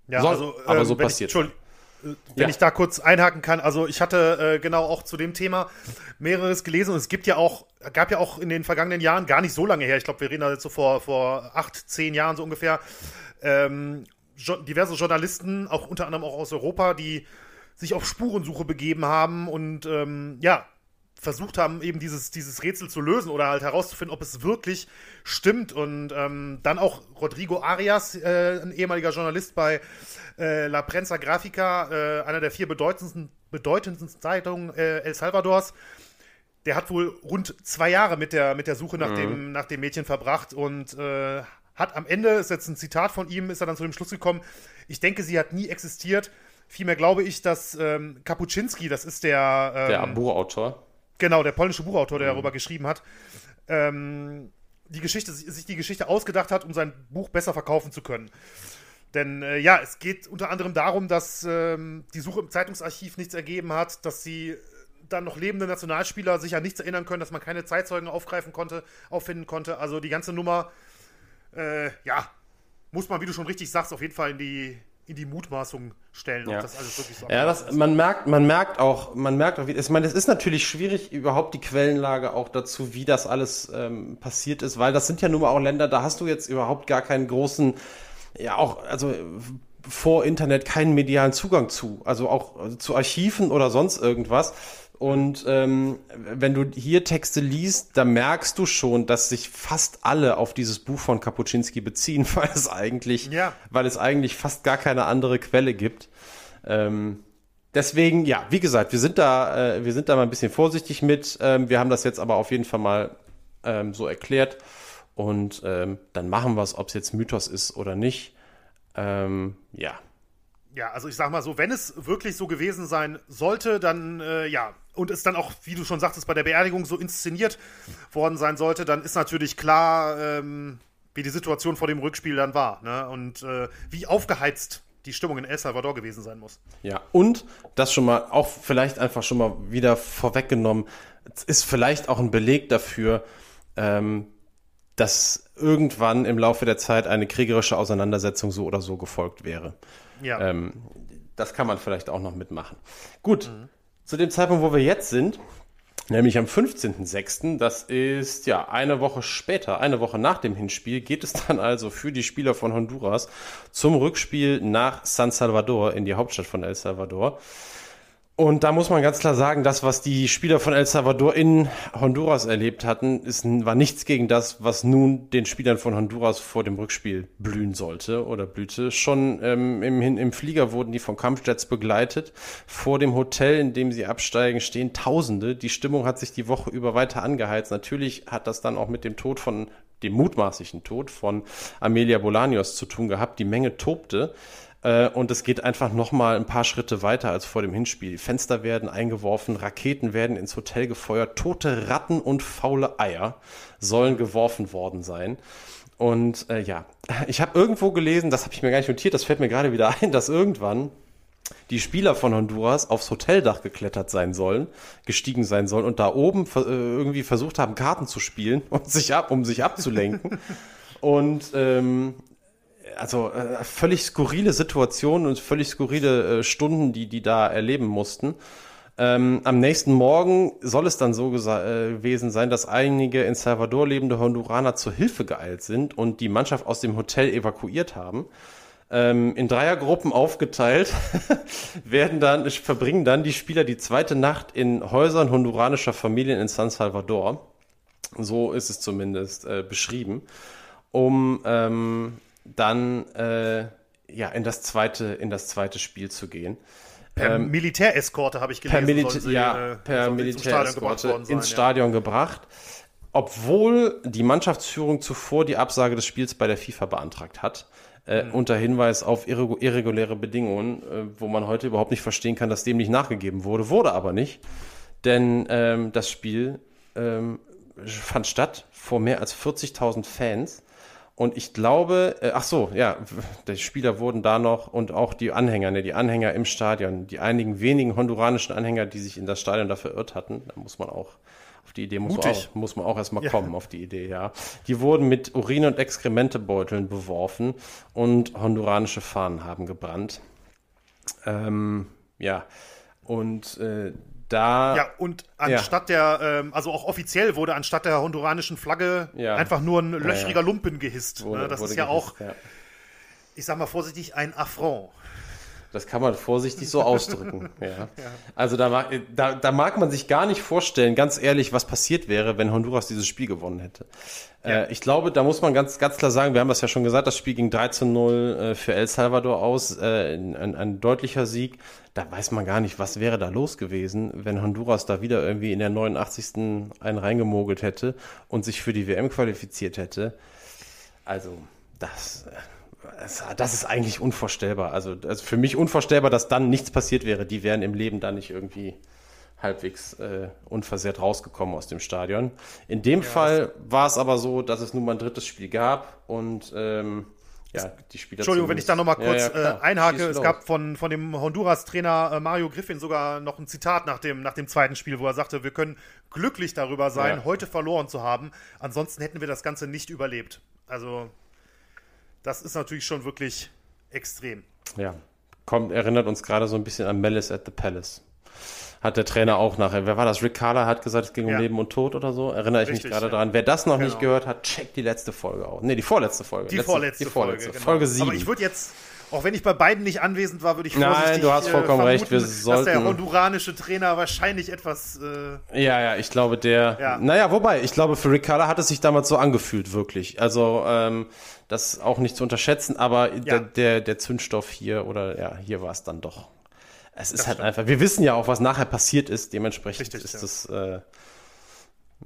Ja, so, also, aber so ähm, passiert. Ich, wenn ja. ich da kurz einhaken kann, also ich hatte äh, genau auch zu dem Thema mehreres gelesen und es gibt ja auch, gab ja auch in den vergangenen Jahren, gar nicht so lange her, ich glaube, wir reden da jetzt so vor, vor acht, zehn Jahren so ungefähr, ähm, jo diverse Journalisten, auch unter anderem auch aus Europa, die sich auf Spurensuche begeben haben und ähm, ja, versucht haben, eben dieses, dieses Rätsel zu lösen oder halt herauszufinden, ob es wirklich stimmt. Und ähm, dann auch Rodrigo Arias, äh, ein ehemaliger Journalist bei äh, La Prensa Grafica, äh, einer der vier bedeutendsten, bedeutendsten Zeitungen äh, El Salvadors, der hat wohl rund zwei Jahre mit der, mit der Suche nach, mhm. dem, nach dem Mädchen verbracht und äh, hat am Ende, ist jetzt ein Zitat von ihm, ist er dann zu dem Schluss gekommen, ich denke, sie hat nie existiert. Vielmehr glaube ich, dass ähm, Kapuczynski, das ist der. Ähm, der Buchautor. Genau, der polnische Buchautor, der mhm. darüber geschrieben hat, ähm, die Geschichte, sich die Geschichte ausgedacht hat, um sein Buch besser verkaufen zu können. Denn äh, ja, es geht unter anderem darum, dass ähm, die Suche im Zeitungsarchiv nichts ergeben hat, dass sie dann noch lebende Nationalspieler sich an nichts erinnern können, dass man keine Zeitzeugen aufgreifen konnte, auffinden konnte. Also die ganze Nummer, äh, ja, muss man, wie du schon richtig sagst, auf jeden Fall in die, in die Mutmaßung stellen, ja. ob das alles wirklich so Ja, das, man merkt, man merkt auch, man merkt auch, wie, ich meine, es ist natürlich schwierig, überhaupt die Quellenlage auch dazu, wie das alles ähm, passiert ist, weil das sind ja nun mal auch Länder, da hast du jetzt überhaupt gar keinen großen, ja auch, also vor Internet keinen medialen Zugang zu, also auch zu Archiven oder sonst irgendwas. Und ähm, wenn du hier Texte liest, da merkst du schon, dass sich fast alle auf dieses Buch von Kapuczynski beziehen, weil es eigentlich, ja. weil es eigentlich fast gar keine andere Quelle gibt. Ähm, deswegen, ja, wie gesagt, wir sind da, äh, wir sind da mal ein bisschen vorsichtig mit. Ähm, wir haben das jetzt aber auf jeden Fall mal ähm, so erklärt. Und ähm, dann machen wir es, ob es jetzt Mythos ist oder nicht. Ähm, ja. Ja, also ich sag mal so, wenn es wirklich so gewesen sein sollte, dann äh, ja, und es dann auch, wie du schon sagtest, bei der Beerdigung so inszeniert worden sein sollte, dann ist natürlich klar, ähm, wie die Situation vor dem Rückspiel dann war. Ne? Und äh, wie aufgeheizt die Stimmung in El Salvador gewesen sein muss. Ja, und das schon mal, auch vielleicht einfach schon mal wieder vorweggenommen, ist vielleicht auch ein Beleg dafür, ähm, dass irgendwann im Laufe der Zeit eine kriegerische Auseinandersetzung so oder so gefolgt wäre. Ja. Ähm, das kann man vielleicht auch noch mitmachen. Gut, mhm. zu dem Zeitpunkt, wo wir jetzt sind, nämlich am 15.06., das ist ja eine Woche später, eine Woche nach dem Hinspiel, geht es dann also für die Spieler von Honduras zum Rückspiel nach San Salvador, in die Hauptstadt von El Salvador. Und da muss man ganz klar sagen, das, was die Spieler von El Salvador in Honduras erlebt hatten, ist, war nichts gegen das, was nun den Spielern von Honduras vor dem Rückspiel blühen sollte oder blühte. Schon ähm, im, im Flieger wurden die von Kampfjets begleitet. Vor dem Hotel, in dem sie absteigen, stehen Tausende. Die Stimmung hat sich die Woche über weiter angeheizt. Natürlich hat das dann auch mit dem Tod von dem mutmaßlichen Tod von Amelia Bolanios zu tun gehabt. Die Menge tobte. Äh, und es geht einfach noch mal ein paar Schritte weiter als vor dem Hinspiel. Fenster werden eingeworfen, Raketen werden ins Hotel gefeuert, tote Ratten und faule Eier sollen geworfen worden sein. Und äh, ja, ich habe irgendwo gelesen, das habe ich mir gar nicht notiert, das fällt mir gerade wieder ein, dass irgendwann die Spieler von Honduras aufs Hoteldach geklettert sein sollen, gestiegen sein sollen und da oben äh, irgendwie versucht haben, Karten zu spielen und sich ab, um sich abzulenken. und ähm, also äh, völlig skurrile Situationen und völlig skurrile äh, Stunden, die die da erleben mussten. Ähm, am nächsten Morgen soll es dann so äh, gewesen sein, dass einige in Salvador lebende Honduraner zur Hilfe geeilt sind und die Mannschaft aus dem Hotel evakuiert haben. Ähm, in Dreiergruppen aufgeteilt werden dann, verbringen dann die Spieler die zweite Nacht in Häusern honduranischer Familien in San Salvador. So ist es zumindest äh, beschrieben, um ähm, dann äh, ja in das zweite in das zweite Spiel zu gehen. Per ähm, Militäreskorte habe ich gelesen. Per, Milita sie, ja, äh, per Militäreskorte ins Stadion, ins Stadion gebracht, obwohl die Mannschaftsführung zuvor die Absage des Spiels bei der FIFA beantragt hat. Äh, mhm. unter Hinweis auf irreguläre Bedingungen, äh, wo man heute überhaupt nicht verstehen kann, dass dem nicht nachgegeben wurde, wurde aber nicht. Denn ähm, das Spiel ähm, fand statt vor mehr als 40.000 Fans und ich glaube, äh, ach so, ja, die Spieler wurden da noch und auch die Anhänger, ne, die Anhänger im Stadion, die einigen wenigen honduranischen Anhänger, die sich in das Stadion da verirrt hatten, da muss man auch auf die Idee muss man auch, muss man auch erstmal ja. kommen, auf die Idee, ja. Die wurden mit Urin- und Exkrementebeuteln beworfen und honduranische Fahnen haben gebrannt. Ähm, ja, und äh, da. Ja, und anstatt ja. der, ähm, also auch offiziell wurde anstatt der honduranischen Flagge ja. einfach nur ein löchriger Lumpen gehisst. Wurde, ne? Das ist ja gehisst, auch, ich sag mal vorsichtig, ein Affront. Das kann man vorsichtig so ausdrücken. ja. Also da mag, da, da mag man sich gar nicht vorstellen, ganz ehrlich, was passiert wäre, wenn Honduras dieses Spiel gewonnen hätte. Ja. Äh, ich glaube, da muss man ganz, ganz klar sagen, wir haben das ja schon gesagt, das Spiel ging 3 zu 0 äh, für El Salvador aus, äh, ein, ein deutlicher Sieg. Da weiß man gar nicht, was wäre da los gewesen, wenn Honduras da wieder irgendwie in der 89. einen reingemogelt hätte und sich für die WM qualifiziert hätte. Also, das, das ist eigentlich unvorstellbar. Also, also für mich unvorstellbar, dass dann nichts passiert wäre. Die wären im Leben da nicht irgendwie halbwegs äh, unversehrt rausgekommen aus dem Stadion. In dem ja, Fall war es aber so, dass es nun mal ein drittes Spiel gab und ähm, ja, die Spieler. Entschuldigung, wenn ich da nochmal kurz ja, ja, äh, einhake. Es gab von, von dem Honduras-Trainer äh, Mario Griffin sogar noch ein Zitat nach dem, nach dem zweiten Spiel, wo er sagte, wir können glücklich darüber sein, ja. heute verloren zu haben. Ansonsten hätten wir das Ganze nicht überlebt. Also das ist natürlich schon wirklich extrem. Ja, kommt, erinnert uns gerade so ein bisschen an Malice at the Palace. Hat der Trainer auch nachher. Wer war das? Rick Carter hat gesagt, es ging um Leben und Tod oder so. Erinnere ich Richtig, mich gerade ja. dran. Wer das noch genau. nicht gehört hat, checkt die letzte Folge aus. Nee, die vorletzte Folge. Die Letzte, vorletzte, die vorletzte Folge. Genau. Folge 7. Aber ich würde jetzt auch wenn ich bei beiden nicht anwesend war, würde ich vorsichtig Nein, du hast äh, vollkommen vermuten, recht. Wir sollten, dass der honduranische Trainer wahrscheinlich etwas. Äh, ja, ja, ich glaube, der. Ja. Naja, wobei, ich glaube, für Rick Carter hat es sich damals so angefühlt, wirklich. Also, ähm, das auch nicht zu unterschätzen, aber ja. der, der, der Zündstoff hier, oder ja, hier war es dann doch. Es ist das halt stimmt. einfach. Wir wissen ja auch, was nachher passiert ist. Dementsprechend Richtig, ist ja. das, äh,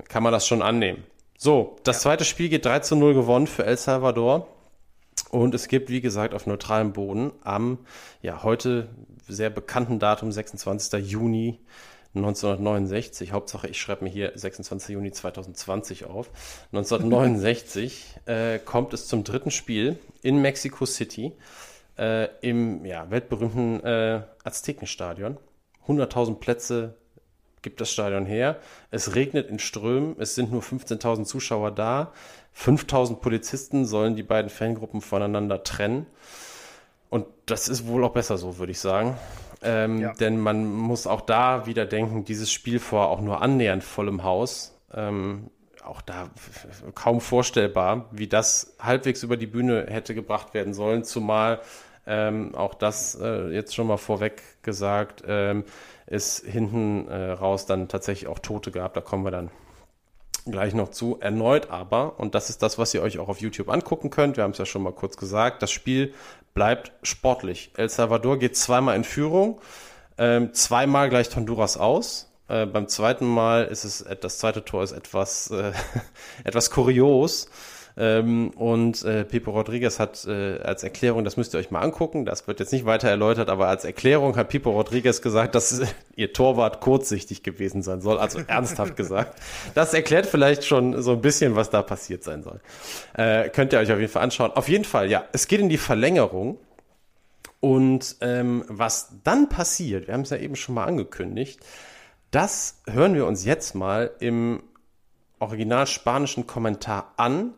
kann man das schon annehmen. So, das zweite Spiel geht 3 zu 0 gewonnen für El Salvador. Und es gibt, wie gesagt, auf neutralem Boden am, ja, heute sehr bekannten Datum, 26. Juni 1969, Hauptsache ich schreibe mir hier 26. Juni 2020 auf. 1969 äh, kommt es zum dritten Spiel in Mexico City äh, im ja, weltberühmten äh, Aztekenstadion. 100.000 Plätze gibt das Stadion her. Es regnet in Strömen, es sind nur 15.000 Zuschauer da. 5000 Polizisten sollen die beiden Fangruppen voneinander trennen. Und das ist wohl auch besser so, würde ich sagen. Ähm, ja. Denn man muss auch da wieder denken, dieses Spiel vor auch nur annähernd vollem Haus. Ähm, auch da kaum vorstellbar, wie das halbwegs über die Bühne hätte gebracht werden sollen, zumal ähm, auch das äh, jetzt schon mal vorweg gesagt, ähm, es hinten äh, raus dann tatsächlich auch Tote gab. Da kommen wir dann gleich noch zu. Erneut aber, und das ist das, was ihr euch auch auf YouTube angucken könnt, wir haben es ja schon mal kurz gesagt, das Spiel bleibt sportlich. El Salvador geht zweimal in Führung, ähm, zweimal gleicht Honduras aus. Äh, beim zweiten Mal ist es, das zweite Tor ist etwas, äh, etwas kurios. Ähm, und äh, Pipo Rodriguez hat äh, als Erklärung, das müsst ihr euch mal angucken, das wird jetzt nicht weiter erläutert, aber als Erklärung hat Pipo Rodriguez gesagt, dass äh, ihr Torwart kurzsichtig gewesen sein soll, also ernsthaft gesagt. Das erklärt vielleicht schon so ein bisschen, was da passiert sein soll. Äh, könnt ihr euch auf jeden Fall anschauen. Auf jeden Fall, ja, es geht in die Verlängerung. Und ähm, was dann passiert, wir haben es ja eben schon mal angekündigt, das hören wir uns jetzt mal im original spanischen Kommentar an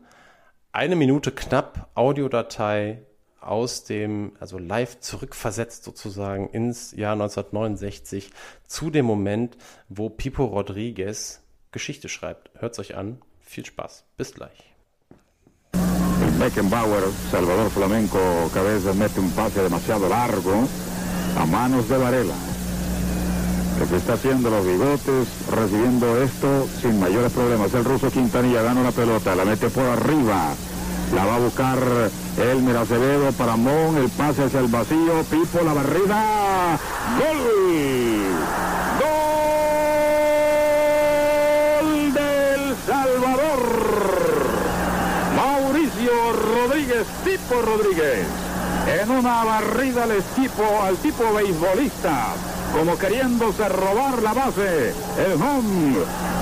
eine Minute knapp Audiodatei aus dem, also live zurückversetzt sozusagen ins Jahr 1969 zu dem Moment, wo Pipo Rodriguez Geschichte schreibt. Hört's euch an. Viel Spaß. Bis gleich. Beckenbauer, Salvador Flamenco, Cabeza mete un pase demasiado largo a manos de Varela. Lo que está haciendo los bigotes, recibiendo esto sin mayores problemas. El ruso Quintanilla gana una pelota, la mete por arriba. La va a buscar Elmer Acevedo para Mon, el pase hacia el vacío, Pipo la barrida. ¡Gol! ¡Gol del Salvador! Mauricio Rodríguez, Pipo Rodríguez. En una barrida al tipo, al tipo beisbolista como queriéndose robar la base. El home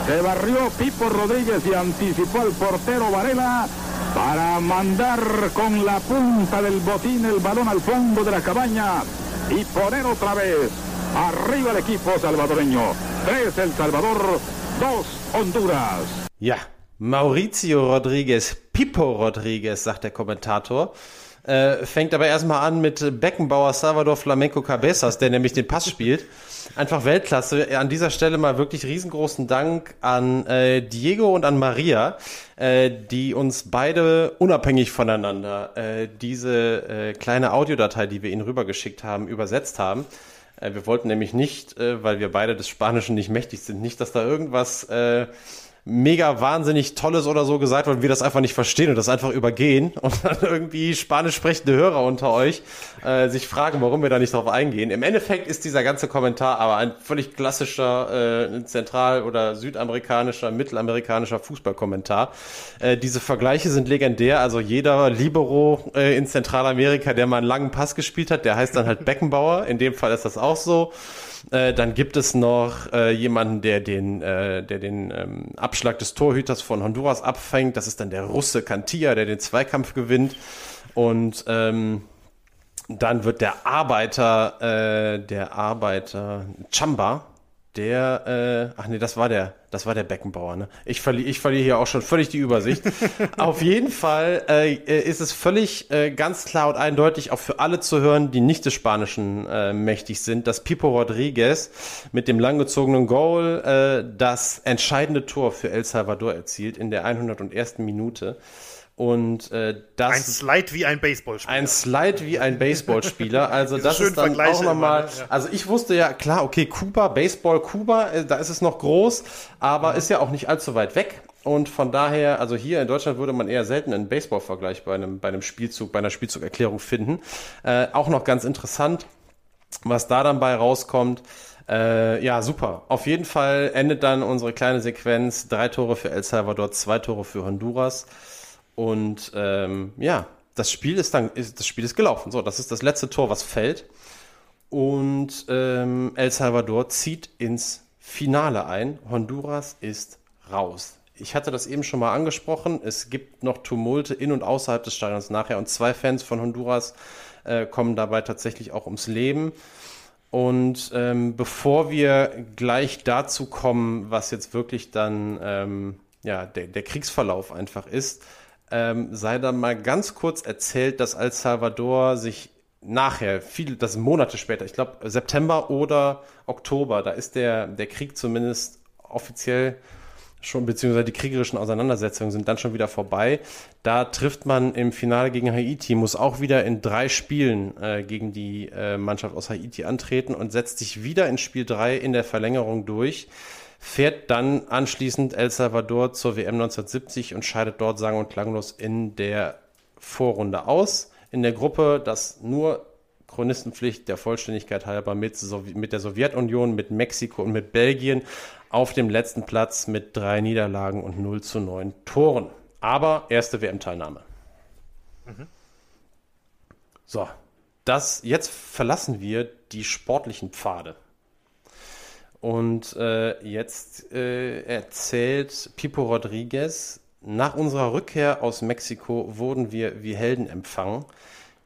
se barrió Pipo Rodríguez y anticipó al portero Varela para mandar con la punta del botín el balón al fondo de la cabaña y poner otra vez arriba el equipo salvadoreño. Tres El Salvador, dos Honduras. Ja, Mauricio Rodríguez, Pipo Rodríguez, sagt der Kommentator. Äh, fängt aber erstmal an mit Beckenbauer Salvador Flamenco Cabezas, der nämlich den Pass spielt. Einfach Weltklasse. An dieser Stelle mal wirklich riesengroßen Dank an äh, Diego und an Maria, äh, die uns beide unabhängig voneinander äh, diese äh, kleine Audiodatei, die wir ihnen rübergeschickt haben, übersetzt haben. Äh, wir wollten nämlich nicht, weil wir beide des Spanischen nicht mächtig sind, nicht, dass da irgendwas mega wahnsinnig Tolles oder so gesagt und wir das einfach nicht verstehen und das einfach übergehen und dann irgendwie spanisch sprechende Hörer unter euch äh, sich fragen, warum wir da nicht drauf eingehen. Im Endeffekt ist dieser ganze Kommentar aber ein völlig klassischer äh, zentral- oder südamerikanischer, mittelamerikanischer Fußballkommentar. Äh, diese Vergleiche sind legendär, also jeder Libero äh, in Zentralamerika, der mal einen langen Pass gespielt hat, der heißt dann halt Beckenbauer. In dem Fall ist das auch so. Äh, dann gibt es noch äh, jemanden, der den, äh, der den ähm, Abschlag des Torhüters von Honduras abfängt. Das ist dann der Russe Cantilla, der den Zweikampf gewinnt. Und ähm, dann wird der Arbeiter, äh, der Arbeiter Chamba, der, äh, ach nee, das war der, das war der Beckenbauer, ne? Ich verliere, ich verliere hier auch schon völlig die Übersicht. Auf jeden Fall äh, ist es völlig äh, ganz klar und eindeutig auch für alle zu hören, die nicht des Spanischen äh, mächtig sind, dass Pipo Rodriguez mit dem langgezogenen Goal äh, das entscheidende Tor für El Salvador erzielt in der 101. Minute. Und äh, das ein Slide wie ein Baseballspieler. Ein Slide wie ein Baseballspieler. Also das ist dann auch nochmal. Ne? Ja. Also ich wusste ja klar, okay, Kuba, Baseball, Kuba, äh, da ist es noch groß, aber mhm. ist ja auch nicht allzu weit weg. Und von daher, also hier in Deutschland würde man eher selten einen Baseball-Vergleich bei einem, bei einem Spielzug, bei einer Spielzugerklärung finden. Äh, auch noch ganz interessant, was da dann bei rauskommt. Äh, ja, super. Auf jeden Fall endet dann unsere kleine Sequenz. Drei Tore für El Salvador, zwei Tore für Honduras. Und ähm, ja, das Spiel ist dann, ist, das Spiel ist gelaufen. So, das ist das letzte Tor, was fällt. Und ähm, El Salvador zieht ins Finale ein. Honduras ist raus. Ich hatte das eben schon mal angesprochen. Es gibt noch Tumulte in und außerhalb des Stadions nachher und zwei Fans von Honduras äh, kommen dabei tatsächlich auch ums Leben. Und ähm, bevor wir gleich dazu kommen, was jetzt wirklich dann ähm, ja, der, der Kriegsverlauf einfach ist, ähm, sei dann mal ganz kurz erzählt, dass El Salvador sich nachher, viele, das Monate später, ich glaube September oder Oktober, da ist der, der Krieg zumindest offiziell schon, beziehungsweise die kriegerischen Auseinandersetzungen sind dann schon wieder vorbei. Da trifft man im Finale gegen Haiti, muss auch wieder in drei Spielen äh, gegen die äh, Mannschaft aus Haiti antreten und setzt sich wieder in Spiel drei in der Verlängerung durch fährt dann anschließend El Salvador zur WM 1970 und scheidet dort sang- und klanglos in der Vorrunde aus. In der Gruppe, das nur Chronistenpflicht der Vollständigkeit halber mit, mit der Sowjetunion, mit Mexiko und mit Belgien auf dem letzten Platz mit drei Niederlagen und 0 zu 9 Toren. Aber erste WM-Teilnahme. Mhm. So, das, jetzt verlassen wir die sportlichen Pfade. Und äh, jetzt äh, erzählt Pipo Rodriguez, nach unserer Rückkehr aus Mexiko wurden wir wie Helden empfangen.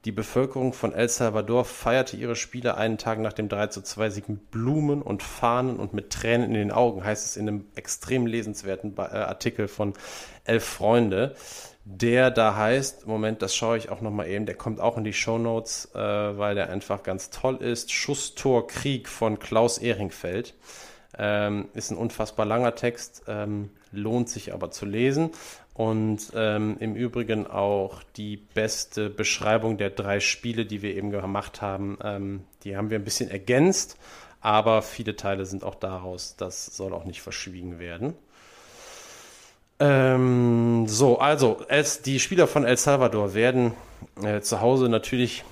Die Bevölkerung von El Salvador feierte ihre Spiele einen Tag nach dem 3 zu 2 Sieg mit Blumen und Fahnen und mit Tränen in den Augen, heißt es in einem extrem lesenswerten äh, Artikel von Elf Freunde der da heißt, Moment, das schaue ich auch nochmal eben, der kommt auch in die Show Notes, äh, weil der einfach ganz toll ist. Schuss, Tor, Krieg von Klaus Ehringfeld. Ähm, ist ein unfassbar langer Text, ähm, lohnt sich aber zu lesen. Und ähm, im Übrigen auch die beste Beschreibung der drei Spiele, die wir eben gemacht haben, ähm, die haben wir ein bisschen ergänzt, aber viele Teile sind auch daraus. Das soll auch nicht verschwiegen werden. Ähm, so, also, es, die Spieler von El Salvador werden äh, zu Hause natürlich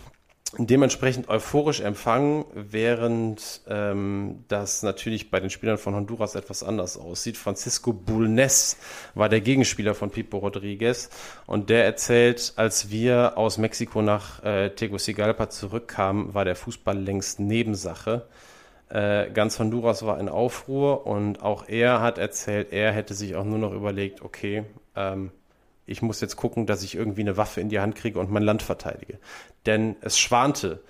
dementsprechend euphorisch empfangen, während ähm, das natürlich bei den Spielern von Honduras etwas anders aussieht. Francisco Bulnes war der Gegenspieler von Pipo Rodriguez und der erzählt, als wir aus Mexiko nach äh, Tegucigalpa zurückkamen, war der Fußball längst Nebensache. Äh, ganz Honduras war in Aufruhr und auch er hat erzählt, er hätte sich auch nur noch überlegt, okay, ähm, ich muss jetzt gucken, dass ich irgendwie eine Waffe in die Hand kriege und mein Land verteidige. Denn es schwante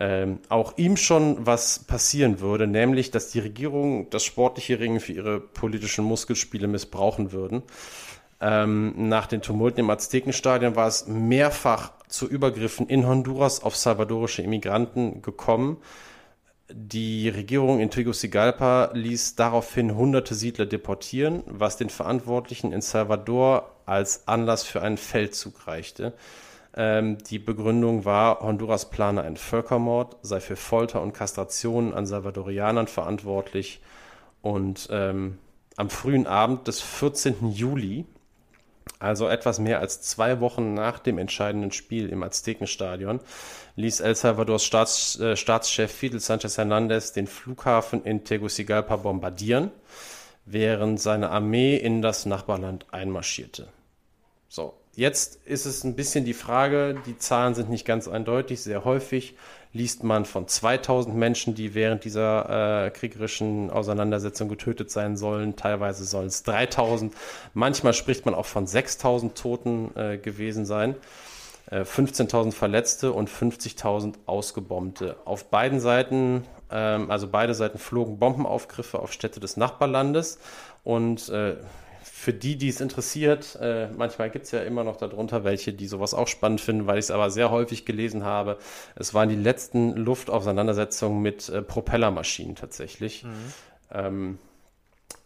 ähm, auch ihm schon was passieren würde, nämlich, dass die Regierung das sportliche Ringen für ihre politischen Muskelspiele missbrauchen würden. Ähm, nach den Tumulten im Aztekenstadion war es mehrfach zu Übergriffen in Honduras auf salvadorische Immigranten gekommen. Die Regierung in Tegucigalpa ließ daraufhin hunderte Siedler deportieren, was den Verantwortlichen in Salvador als Anlass für einen Feldzug reichte. Ähm, die Begründung war, Honduras plane einen Völkermord, sei für Folter und Kastration an Salvadorianern verantwortlich. Und ähm, am frühen Abend des 14. Juli, also etwas mehr als zwei Wochen nach dem entscheidenden Spiel im Aztekenstadion, ließ El Salvadors Staats, äh, Staatschef Fidel Sanchez Hernandez den Flughafen in Tegucigalpa bombardieren, während seine Armee in das Nachbarland einmarschierte. So, jetzt ist es ein bisschen die Frage, die Zahlen sind nicht ganz eindeutig, sehr häufig liest man von 2000 Menschen, die während dieser äh, kriegerischen Auseinandersetzung getötet sein sollen. Teilweise sollen es 3000. Manchmal spricht man auch von 6000 Toten äh, gewesen sein. 15.000 äh, Verletzte und 50.000 Ausgebombte. Auf beiden Seiten, ähm, also beide Seiten flogen Bombenaufgriffe auf Städte des Nachbarlandes und äh, für die, die es interessiert, äh, manchmal gibt es ja immer noch darunter welche, die sowas auch spannend finden, weil ich es aber sehr häufig gelesen habe. Es waren die letzten Luftauseinandersetzungen mit äh, Propellermaschinen tatsächlich. Mhm. Ähm,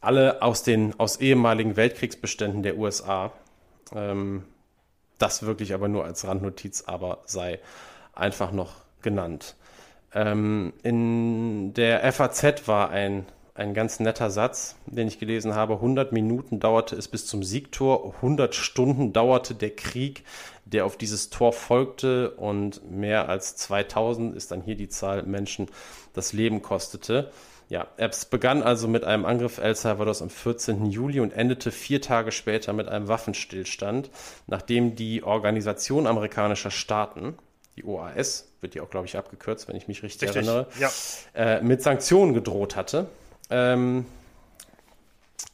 alle aus den aus ehemaligen Weltkriegsbeständen der USA. Ähm, das wirklich aber nur als Randnotiz, aber sei einfach noch genannt. Ähm, in der FAZ war ein ein ganz netter Satz, den ich gelesen habe. 100 Minuten dauerte es bis zum Siegtor, 100 Stunden dauerte der Krieg, der auf dieses Tor folgte und mehr als 2000 ist dann hier die Zahl Menschen das Leben kostete. Ja, es begann also mit einem Angriff El Salvadors am 14. Juli und endete vier Tage später mit einem Waffenstillstand, nachdem die Organisation amerikanischer Staaten, die OAS, wird die auch, glaube ich, abgekürzt, wenn ich mich richtig, richtig erinnere, ja. äh, mit Sanktionen gedroht hatte. Ähm,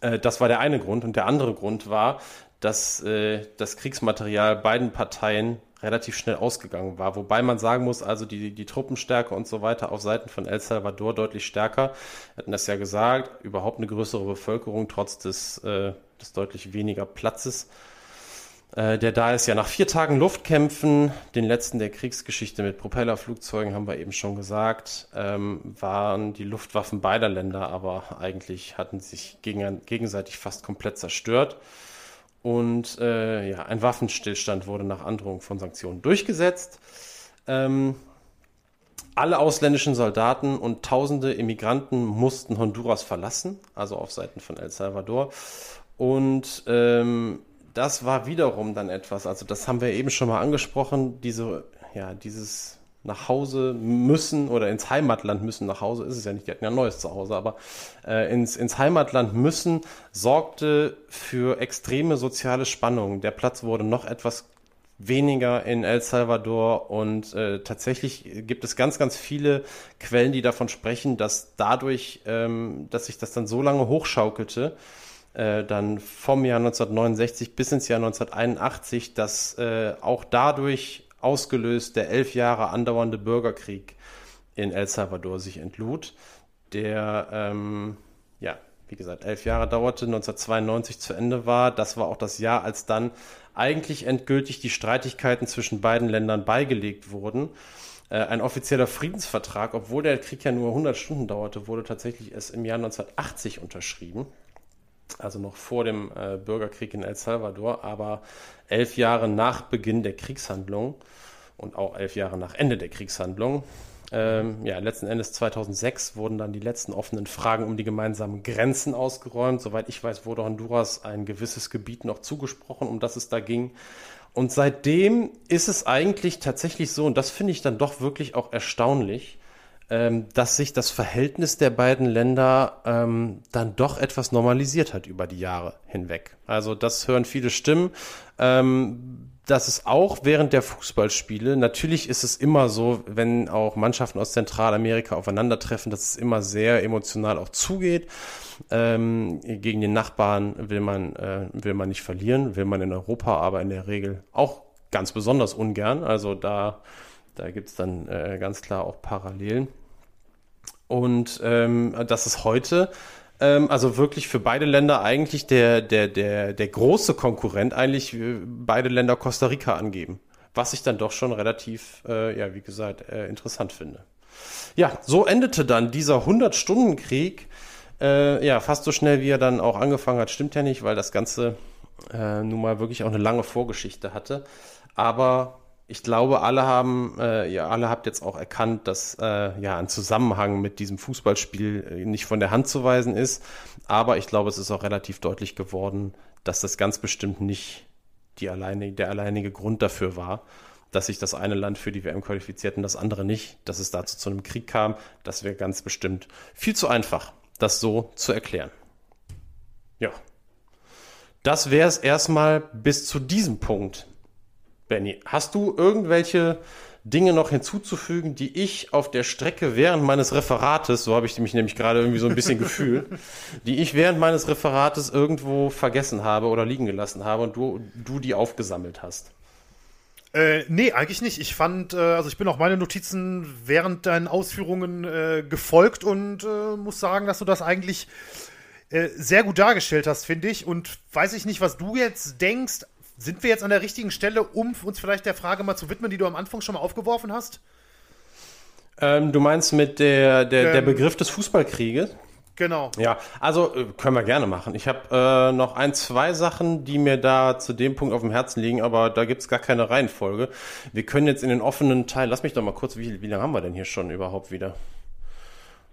äh, das war der eine Grund. Und der andere Grund war, dass äh, das Kriegsmaterial beiden Parteien relativ schnell ausgegangen war. Wobei man sagen muss, also die, die Truppenstärke und so weiter auf Seiten von El Salvador deutlich stärker. Wir hatten das ja gesagt, überhaupt eine größere Bevölkerung trotz des, äh, des deutlich weniger Platzes äh, der da ist ja nach vier Tagen Luftkämpfen, den letzten der Kriegsgeschichte mit Propellerflugzeugen, haben wir eben schon gesagt, ähm, waren die Luftwaffen beider Länder aber eigentlich hatten sich gegen, gegenseitig fast komplett zerstört. Und äh, ja, ein Waffenstillstand wurde nach Androhung von Sanktionen durchgesetzt. Ähm, alle ausländischen Soldaten und tausende Immigranten mussten Honduras verlassen, also auf Seiten von El Salvador. Und ähm, das war wiederum dann etwas, also das haben wir eben schon mal angesprochen, diese, ja, dieses nach Hause müssen oder ins Heimatland müssen, nach Hause ist es ja nicht, die hatten ja ein neues Zuhause, aber äh, ins, ins Heimatland müssen sorgte für extreme soziale Spannungen. Der Platz wurde noch etwas weniger in El Salvador und äh, tatsächlich gibt es ganz, ganz viele Quellen, die davon sprechen, dass dadurch, ähm, dass sich das dann so lange hochschaukelte, äh, dann vom Jahr 1969 bis ins Jahr 1981, dass äh, auch dadurch ausgelöst der elf Jahre andauernde Bürgerkrieg in El Salvador sich entlud, der, ähm, ja, wie gesagt, elf Jahre dauerte, 1992 zu Ende war. Das war auch das Jahr, als dann eigentlich endgültig die Streitigkeiten zwischen beiden Ländern beigelegt wurden. Äh, ein offizieller Friedensvertrag, obwohl der Krieg ja nur 100 Stunden dauerte, wurde tatsächlich erst im Jahr 1980 unterschrieben also noch vor dem äh, Bürgerkrieg in El Salvador, aber elf Jahre nach Beginn der Kriegshandlung und auch elf Jahre nach Ende der Kriegshandlung. Ähm, ja, letzten Endes 2006 wurden dann die letzten offenen Fragen um die gemeinsamen Grenzen ausgeräumt. Soweit ich weiß, wurde Honduras ein gewisses Gebiet noch zugesprochen, um das es da ging. Und seitdem ist es eigentlich tatsächlich so, und das finde ich dann doch wirklich auch erstaunlich, ähm, dass sich das Verhältnis der beiden Länder ähm, dann doch etwas normalisiert hat über die Jahre hinweg. Also das hören viele Stimmen. Ähm, das ist auch während der Fußballspiele. Natürlich ist es immer so, wenn auch Mannschaften aus Zentralamerika aufeinandertreffen, dass es immer sehr emotional auch zugeht. Ähm, gegen den Nachbarn will man, äh, will man nicht verlieren, will man in Europa aber in der Regel auch ganz besonders ungern. Also da, da gibt's dann äh, ganz klar auch Parallelen. Und ähm, das ist heute Ähm, also wirklich für beide Länder eigentlich der, der, der, der große Konkurrent eigentlich beide Länder Costa Rica angeben. Was ich dann doch schon relativ, äh, ja, wie gesagt, äh, interessant finde. Ja, so endete dann dieser 100-Stunden-Krieg. Äh, ja, fast so schnell, wie er dann auch angefangen hat, stimmt ja nicht, weil das Ganze äh, nun mal wirklich auch eine lange Vorgeschichte hatte. Aber ich glaube, alle haben, äh, ja, alle habt jetzt auch erkannt, dass äh, ja ein Zusammenhang mit diesem Fußballspiel äh, nicht von der Hand zu weisen ist. Aber ich glaube, es ist auch relativ deutlich geworden, dass das ganz bestimmt nicht die alleine, der alleinige Grund dafür war, dass sich das eine Land für die WM qualifiziert und das andere nicht, dass es dazu zu einem Krieg kam. Das wäre ganz bestimmt viel zu einfach, das so zu erklären. Ja. Das wäre es erstmal bis zu diesem Punkt Benny, hast du irgendwelche Dinge noch hinzuzufügen, die ich auf der Strecke während meines Referates, so habe ich mich nämlich gerade irgendwie so ein bisschen gefühlt, die ich während meines Referates irgendwo vergessen habe oder liegen gelassen habe und du, du die aufgesammelt hast? Äh, nee, eigentlich nicht. Ich fand, äh, also ich bin auch meine Notizen während deinen Ausführungen äh, gefolgt und äh, muss sagen, dass du das eigentlich äh, sehr gut dargestellt hast, finde ich. Und weiß ich nicht, was du jetzt denkst, sind wir jetzt an der richtigen Stelle, um uns vielleicht der Frage mal zu widmen, die du am Anfang schon mal aufgeworfen hast? Ähm, du meinst mit der, der, ähm, der Begriff des Fußballkrieges? Genau. Ja, also äh, können wir gerne machen. Ich habe äh, noch ein, zwei Sachen, die mir da zu dem Punkt auf dem Herzen liegen, aber da gibt's gar keine Reihenfolge. Wir können jetzt in den offenen Teil, lass mich doch mal kurz, wie, wie lange haben wir denn hier schon überhaupt wieder?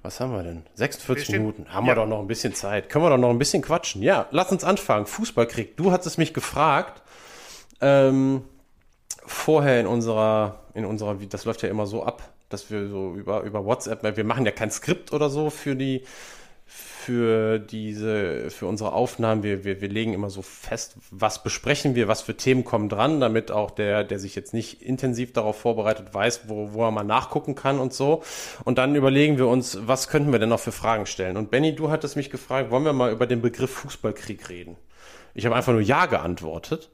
Was haben wir denn? 46 Minuten. Haben ja. wir doch noch ein bisschen Zeit. Können wir doch noch ein bisschen quatschen. Ja, lass uns anfangen. Fußballkrieg. Du hattest mich gefragt, ähm, vorher in unserer, in unserer, das läuft ja immer so ab, dass wir so über, über WhatsApp, wir machen ja kein Skript oder so für die, für diese, für unsere Aufnahmen. Wir, wir, wir legen immer so fest, was besprechen wir, was für Themen kommen dran, damit auch der, der sich jetzt nicht intensiv darauf vorbereitet, weiß, wo, wo er mal nachgucken kann und so. Und dann überlegen wir uns, was könnten wir denn noch für Fragen stellen? Und Benny, du hattest mich gefragt, wollen wir mal über den Begriff Fußballkrieg reden? Ich habe einfach nur Ja geantwortet.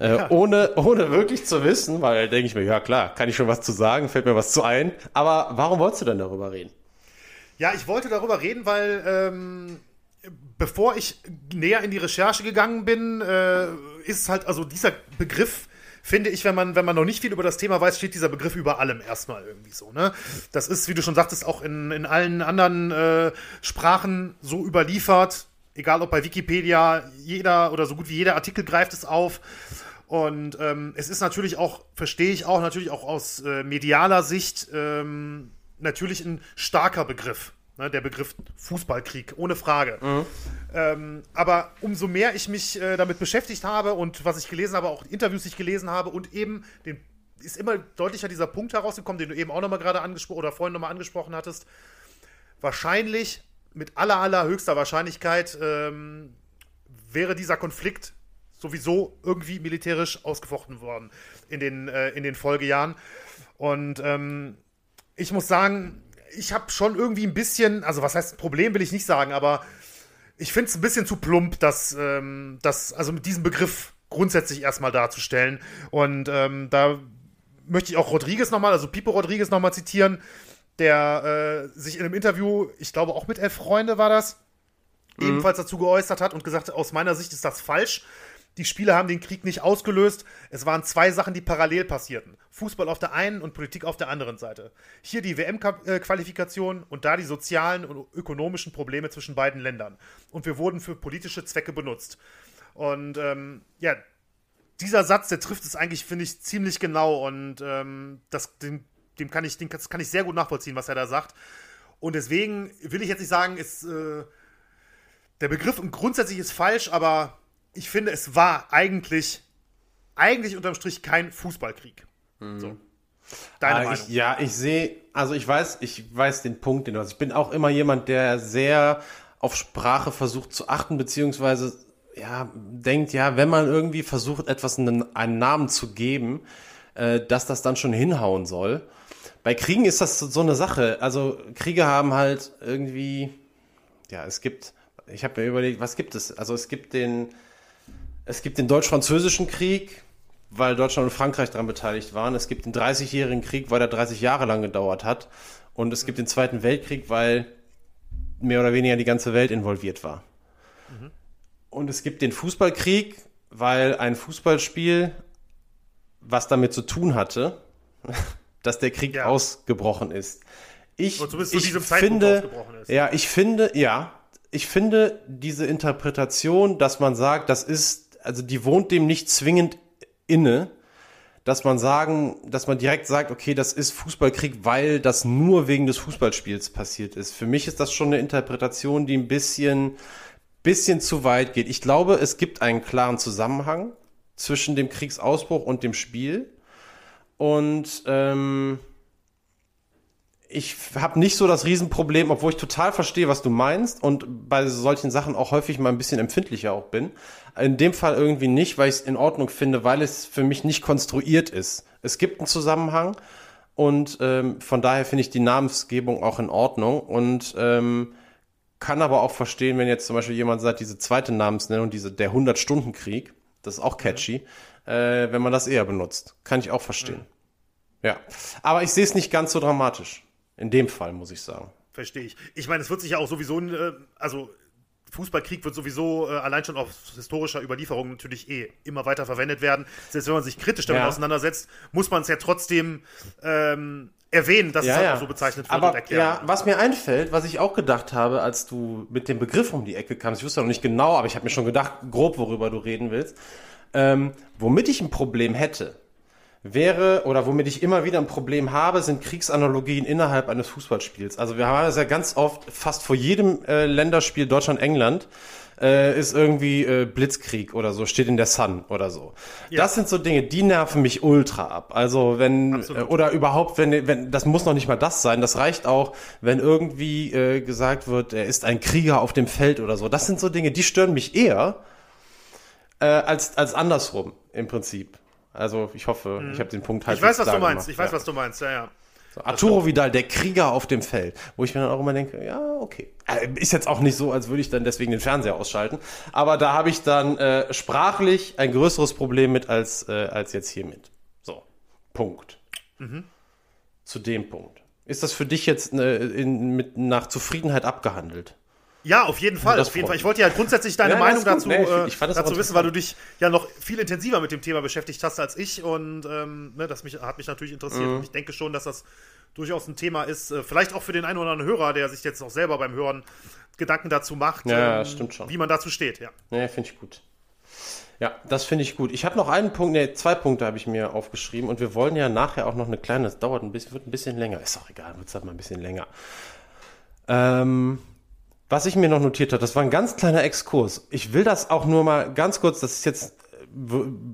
Äh, ja. ohne, ohne wirklich zu wissen, weil denke ich mir, ja klar, kann ich schon was zu sagen, fällt mir was zu ein. Aber warum wolltest du denn darüber reden? Ja, ich wollte darüber reden, weil ähm, bevor ich näher in die Recherche gegangen bin, äh, ist halt, also dieser Begriff, finde ich, wenn man, wenn man noch nicht viel über das Thema weiß, steht dieser Begriff über allem erstmal irgendwie so. Ne? Das ist, wie du schon sagtest, auch in, in allen anderen äh, Sprachen so überliefert. Egal ob bei Wikipedia, jeder oder so gut wie jeder Artikel greift es auf. Und ähm, es ist natürlich auch, verstehe ich auch, natürlich auch aus äh, medialer Sicht ähm, natürlich ein starker Begriff. Ne, der Begriff Fußballkrieg, ohne Frage. Mhm. Ähm, aber umso mehr ich mich äh, damit beschäftigt habe und was ich gelesen habe, auch Interviews, die ich gelesen habe und eben den, ist immer deutlicher dieser Punkt herausgekommen, den du eben auch nochmal gerade angesprochen oder vorhin nochmal angesprochen hattest. Wahrscheinlich, mit aller, allerhöchster Wahrscheinlichkeit, ähm, wäre dieser Konflikt sowieso irgendwie militärisch ausgefochten worden in den, äh, in den Folgejahren. Und ähm, ich muss sagen, ich habe schon irgendwie ein bisschen, also was heißt Problem will ich nicht sagen, aber ich finde es ein bisschen zu plump, das, ähm, das, also mit diesem Begriff grundsätzlich erstmal darzustellen. Und ähm, da möchte ich auch Rodriguez nochmal, also Pipo Rodriguez nochmal zitieren, der äh, sich in einem Interview, ich glaube auch mit Elf Freunde war das, mhm. ebenfalls dazu geäußert hat und gesagt hat, aus meiner Sicht ist das falsch. Die Spieler haben den Krieg nicht ausgelöst. Es waren zwei Sachen, die parallel passierten. Fußball auf der einen und Politik auf der anderen Seite. Hier die WM-Qualifikation und da die sozialen und ökonomischen Probleme zwischen beiden Ländern. Und wir wurden für politische Zwecke benutzt. Und ähm, ja, dieser Satz, der trifft es eigentlich, finde ich, ziemlich genau. Und ähm, das, dem, dem kann ich, dem, kann ich sehr gut nachvollziehen, was er da sagt. Und deswegen will ich jetzt nicht sagen, ist, äh, der Begriff grundsätzlich ist falsch, aber ich finde, es war eigentlich, eigentlich unterm Strich kein Fußballkrieg. Mhm. So. Deine ah, Meinung? Ich, ja, ich sehe, also ich weiß, ich weiß den Punkt, den du hast. Ich bin auch immer jemand, der sehr auf Sprache versucht zu achten, beziehungsweise ja, denkt, ja, wenn man irgendwie versucht, etwas einen, einen Namen zu geben, äh, dass das dann schon hinhauen soll. Bei Kriegen ist das so eine Sache. Also Kriege haben halt irgendwie, ja, es gibt, ich habe mir überlegt, was gibt es? Also es gibt den, es gibt den Deutsch-Französischen Krieg, weil Deutschland und Frankreich daran beteiligt waren. Es gibt den 30-jährigen Krieg, weil der 30 Jahre lang gedauert hat. Und es gibt den Zweiten Weltkrieg, weil mehr oder weniger die ganze Welt involviert war. Mhm. Und es gibt den Fußballkrieg, weil ein Fußballspiel, was damit zu tun hatte, dass der Krieg ja. ausgebrochen ist. Ich, ich finde, ja, ich finde, ja, ich finde diese Interpretation, dass man sagt, das ist, also die wohnt dem nicht zwingend inne, dass man sagen, dass man direkt sagt, okay, das ist Fußballkrieg, weil das nur wegen des Fußballspiels passiert ist. Für mich ist das schon eine Interpretation, die ein bisschen, bisschen zu weit geht. Ich glaube, es gibt einen klaren Zusammenhang zwischen dem Kriegsausbruch und dem Spiel. Und ähm, ich habe nicht so das Riesenproblem, obwohl ich total verstehe, was du meinst und bei solchen Sachen auch häufig mal ein bisschen empfindlicher auch bin. In dem Fall irgendwie nicht, weil ich es in Ordnung finde, weil es für mich nicht konstruiert ist. Es gibt einen Zusammenhang und ähm, von daher finde ich die Namensgebung auch in Ordnung und ähm, kann aber auch verstehen, wenn jetzt zum Beispiel jemand sagt, diese zweite Namensnennung, diese der 100-Stunden-Krieg, das ist auch catchy, äh, wenn man das eher benutzt. Kann ich auch verstehen. Ja. Aber ich sehe es nicht ganz so dramatisch. In dem Fall, muss ich sagen. Verstehe ich. Ich meine, es wird sich ja auch sowieso, äh, also Fußballkrieg wird sowieso äh, allein schon auf historischer Überlieferung natürlich eh immer weiter verwendet werden. Selbst wenn man sich kritisch damit ja. auseinandersetzt, muss man es ja trotzdem ähm, erwähnen, dass ja, es halt ja. auch so bezeichnet wird Aber. Ja, was mir einfällt, was ich auch gedacht habe, als du mit dem Begriff um die Ecke kamst, ich wusste noch nicht genau, aber ich habe mir schon gedacht, grob, worüber du reden willst, ähm, womit ich ein Problem hätte, wäre oder womit ich immer wieder ein Problem habe, sind Kriegsanalogien innerhalb eines Fußballspiels. Also wir haben das ja ganz oft, fast vor jedem äh, Länderspiel Deutschland-England äh, ist irgendwie äh, Blitzkrieg oder so, steht in der Sun oder so. Ja. Das sind so Dinge, die nerven mich ultra ab. Also wenn äh, oder überhaupt, wenn, wenn das muss noch nicht mal das sein, das reicht auch, wenn irgendwie äh, gesagt wird, er ist ein Krieger auf dem Feld oder so. Das sind so Dinge, die stören mich eher äh, als als andersrum im Prinzip. Also ich hoffe, mhm. ich habe den Punkt halt. Ich weiß, was du meinst. Gemacht. Ich weiß, ja. was du meinst. Ja, ja. So, Arturo Vidal, der Krieger auf dem Feld, wo ich mir dann auch immer denke, ja, okay. Äh, ist jetzt auch nicht so, als würde ich dann deswegen den Fernseher ausschalten. Aber da habe ich dann äh, sprachlich ein größeres Problem mit als, äh, als jetzt hiermit. So, Punkt. Mhm. Zu dem Punkt. Ist das für dich jetzt äh, in, mit, nach Zufriedenheit abgehandelt? Ja, auf jeden Fall. Auf jeden Fall. Ich wollte ja grundsätzlich deine ja, Meinung dazu, nee, ich, ich äh, dazu wissen, weil du dich ja noch viel intensiver mit dem Thema beschäftigt hast als ich. Und ähm, ne, das mich, hat mich natürlich interessiert. Mhm. Und ich denke schon, dass das durchaus ein Thema ist. Äh, vielleicht auch für den einen oder anderen Hörer, der sich jetzt auch selber beim Hören Gedanken dazu macht, ja, ähm, stimmt schon. wie man dazu steht. Ja, ja finde ich gut. Ja, das finde ich gut. Ich habe noch einen Punkt, ne, zwei Punkte habe ich mir aufgeschrieben und wir wollen ja nachher auch noch eine kleine, das dauert ein bisschen, wird ein bisschen länger, ist auch egal, wird halt mal ein bisschen länger. Ähm, was ich mir noch notiert habe, das war ein ganz kleiner Exkurs. Ich will das auch nur mal ganz kurz, das ist jetzt,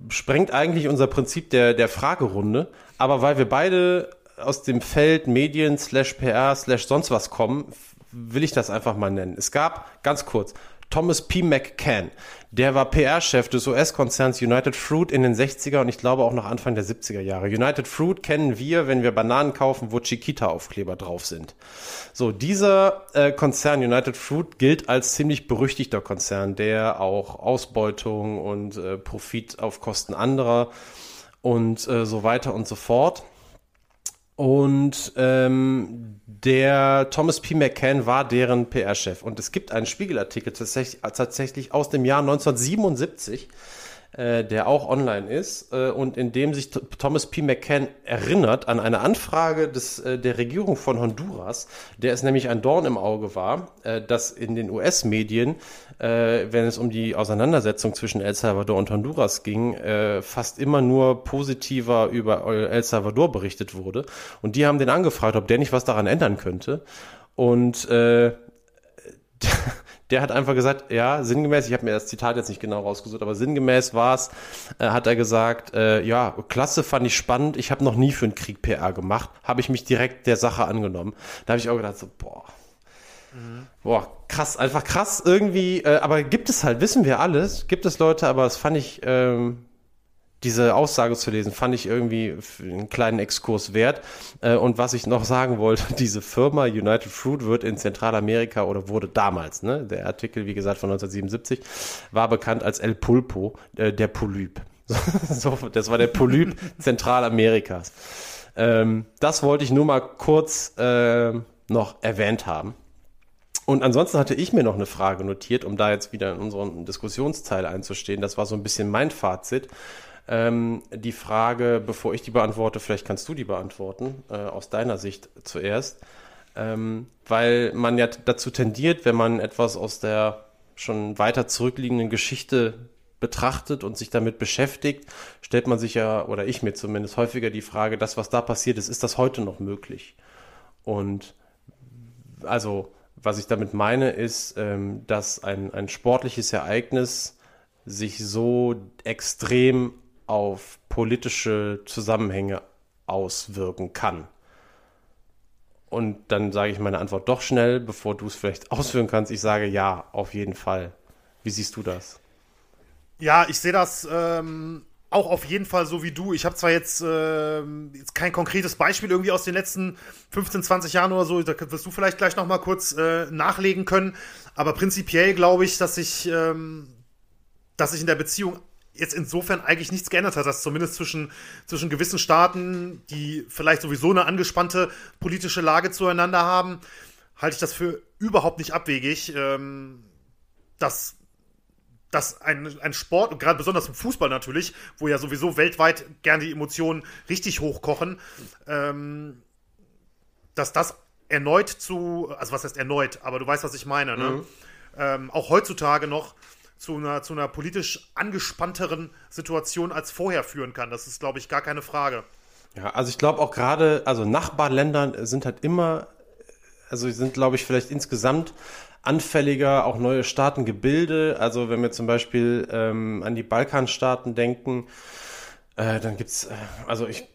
sprengt eigentlich unser Prinzip der, der Fragerunde, aber weil wir beide aus dem Feld Medien slash PR slash sonst was kommen, will ich das einfach mal nennen. Es gab, ganz kurz, Thomas P. McCann. Der war PR-Chef des US-Konzerns United Fruit in den 60er und ich glaube auch noch Anfang der 70er Jahre. United Fruit kennen wir, wenn wir Bananen kaufen, wo Chiquita-Aufkleber drauf sind. So, dieser äh, Konzern United Fruit gilt als ziemlich berüchtigter Konzern, der auch Ausbeutung und äh, Profit auf Kosten anderer und äh, so weiter und so fort. Und ähm, der Thomas P. McCann war deren PR-Chef. Und es gibt einen Spiegelartikel tatsächlich, tatsächlich aus dem Jahr 1977, äh, der auch online ist äh, und in dem sich Thomas P. McCann erinnert an eine Anfrage des, äh, der Regierung von Honduras, der es nämlich ein Dorn im Auge war, äh, dass in den US-Medien, äh, wenn es um die Auseinandersetzung zwischen El Salvador und Honduras ging, äh, fast immer nur positiver über El Salvador berichtet wurde. Und die haben den angefragt, ob der nicht was daran ändern könnte. Und äh, der hat einfach gesagt, ja, sinngemäß, ich habe mir das Zitat jetzt nicht genau rausgesucht, aber sinngemäß war es, äh, hat er gesagt, äh, ja, klasse, fand ich spannend, ich habe noch nie für einen Krieg PR gemacht, habe ich mich direkt der Sache angenommen. Da habe ich auch gedacht, so, boah, mhm. boah, krass, einfach krass irgendwie, äh, aber gibt es halt, wissen wir alles, gibt es Leute, aber das fand ich, ähm, diese Aussage zu lesen, fand ich irgendwie einen kleinen Exkurs wert. Äh, und was ich noch sagen wollte, diese Firma United Fruit wird in Zentralamerika oder wurde damals, ne, der Artikel, wie gesagt, von 1977, war bekannt als El Pulpo, äh, der Polyp. so, das war der Polyp Zentralamerikas. Ähm, das wollte ich nur mal kurz äh, noch erwähnt haben. Und ansonsten hatte ich mir noch eine Frage notiert, um da jetzt wieder in unseren Diskussionsteil einzustehen. Das war so ein bisschen mein Fazit. Ähm, die Frage, bevor ich die beantworte, vielleicht kannst du die beantworten, äh, aus deiner Sicht zuerst. Ähm, weil man ja dazu tendiert, wenn man etwas aus der schon weiter zurückliegenden Geschichte betrachtet und sich damit beschäftigt, stellt man sich ja, oder ich mir zumindest häufiger die Frage, das, was da passiert ist, ist das heute noch möglich? Und also, was ich damit meine, ist, ähm, dass ein, ein sportliches Ereignis sich so extrem auf politische Zusammenhänge auswirken kann. Und dann sage ich meine Antwort doch schnell, bevor du es vielleicht ausführen kannst. Ich sage ja, auf jeden Fall. Wie siehst du das? Ja, ich sehe das ähm, auch auf jeden Fall so wie du. Ich habe zwar jetzt, äh, jetzt kein konkretes Beispiel irgendwie aus den letzten 15, 20 Jahren oder so, da wirst du vielleicht gleich noch mal kurz äh, nachlegen können, aber prinzipiell glaube ich, dass ich, ähm, dass sich in der Beziehung jetzt insofern eigentlich nichts geändert hat, dass zumindest zwischen, zwischen gewissen Staaten, die vielleicht sowieso eine angespannte politische Lage zueinander haben, halte ich das für überhaupt nicht abwegig, ähm, dass, dass ein, ein Sport, und gerade besonders im Fußball natürlich, wo ja sowieso weltweit gern die Emotionen richtig hochkochen, ähm, dass das erneut zu, also was heißt erneut, aber du weißt, was ich meine, ne? Mhm. Ähm, auch heutzutage noch zu einer, zu einer politisch angespannteren Situation als vorher führen kann. Das ist, glaube ich, gar keine Frage. Ja, also ich glaube auch gerade, also Nachbarländern sind halt immer, also sind, glaube ich, vielleicht insgesamt anfälliger, auch neue Staatengebilde. Also wenn wir zum Beispiel ähm, an die Balkanstaaten denken, äh, dann gibt's, äh, also ich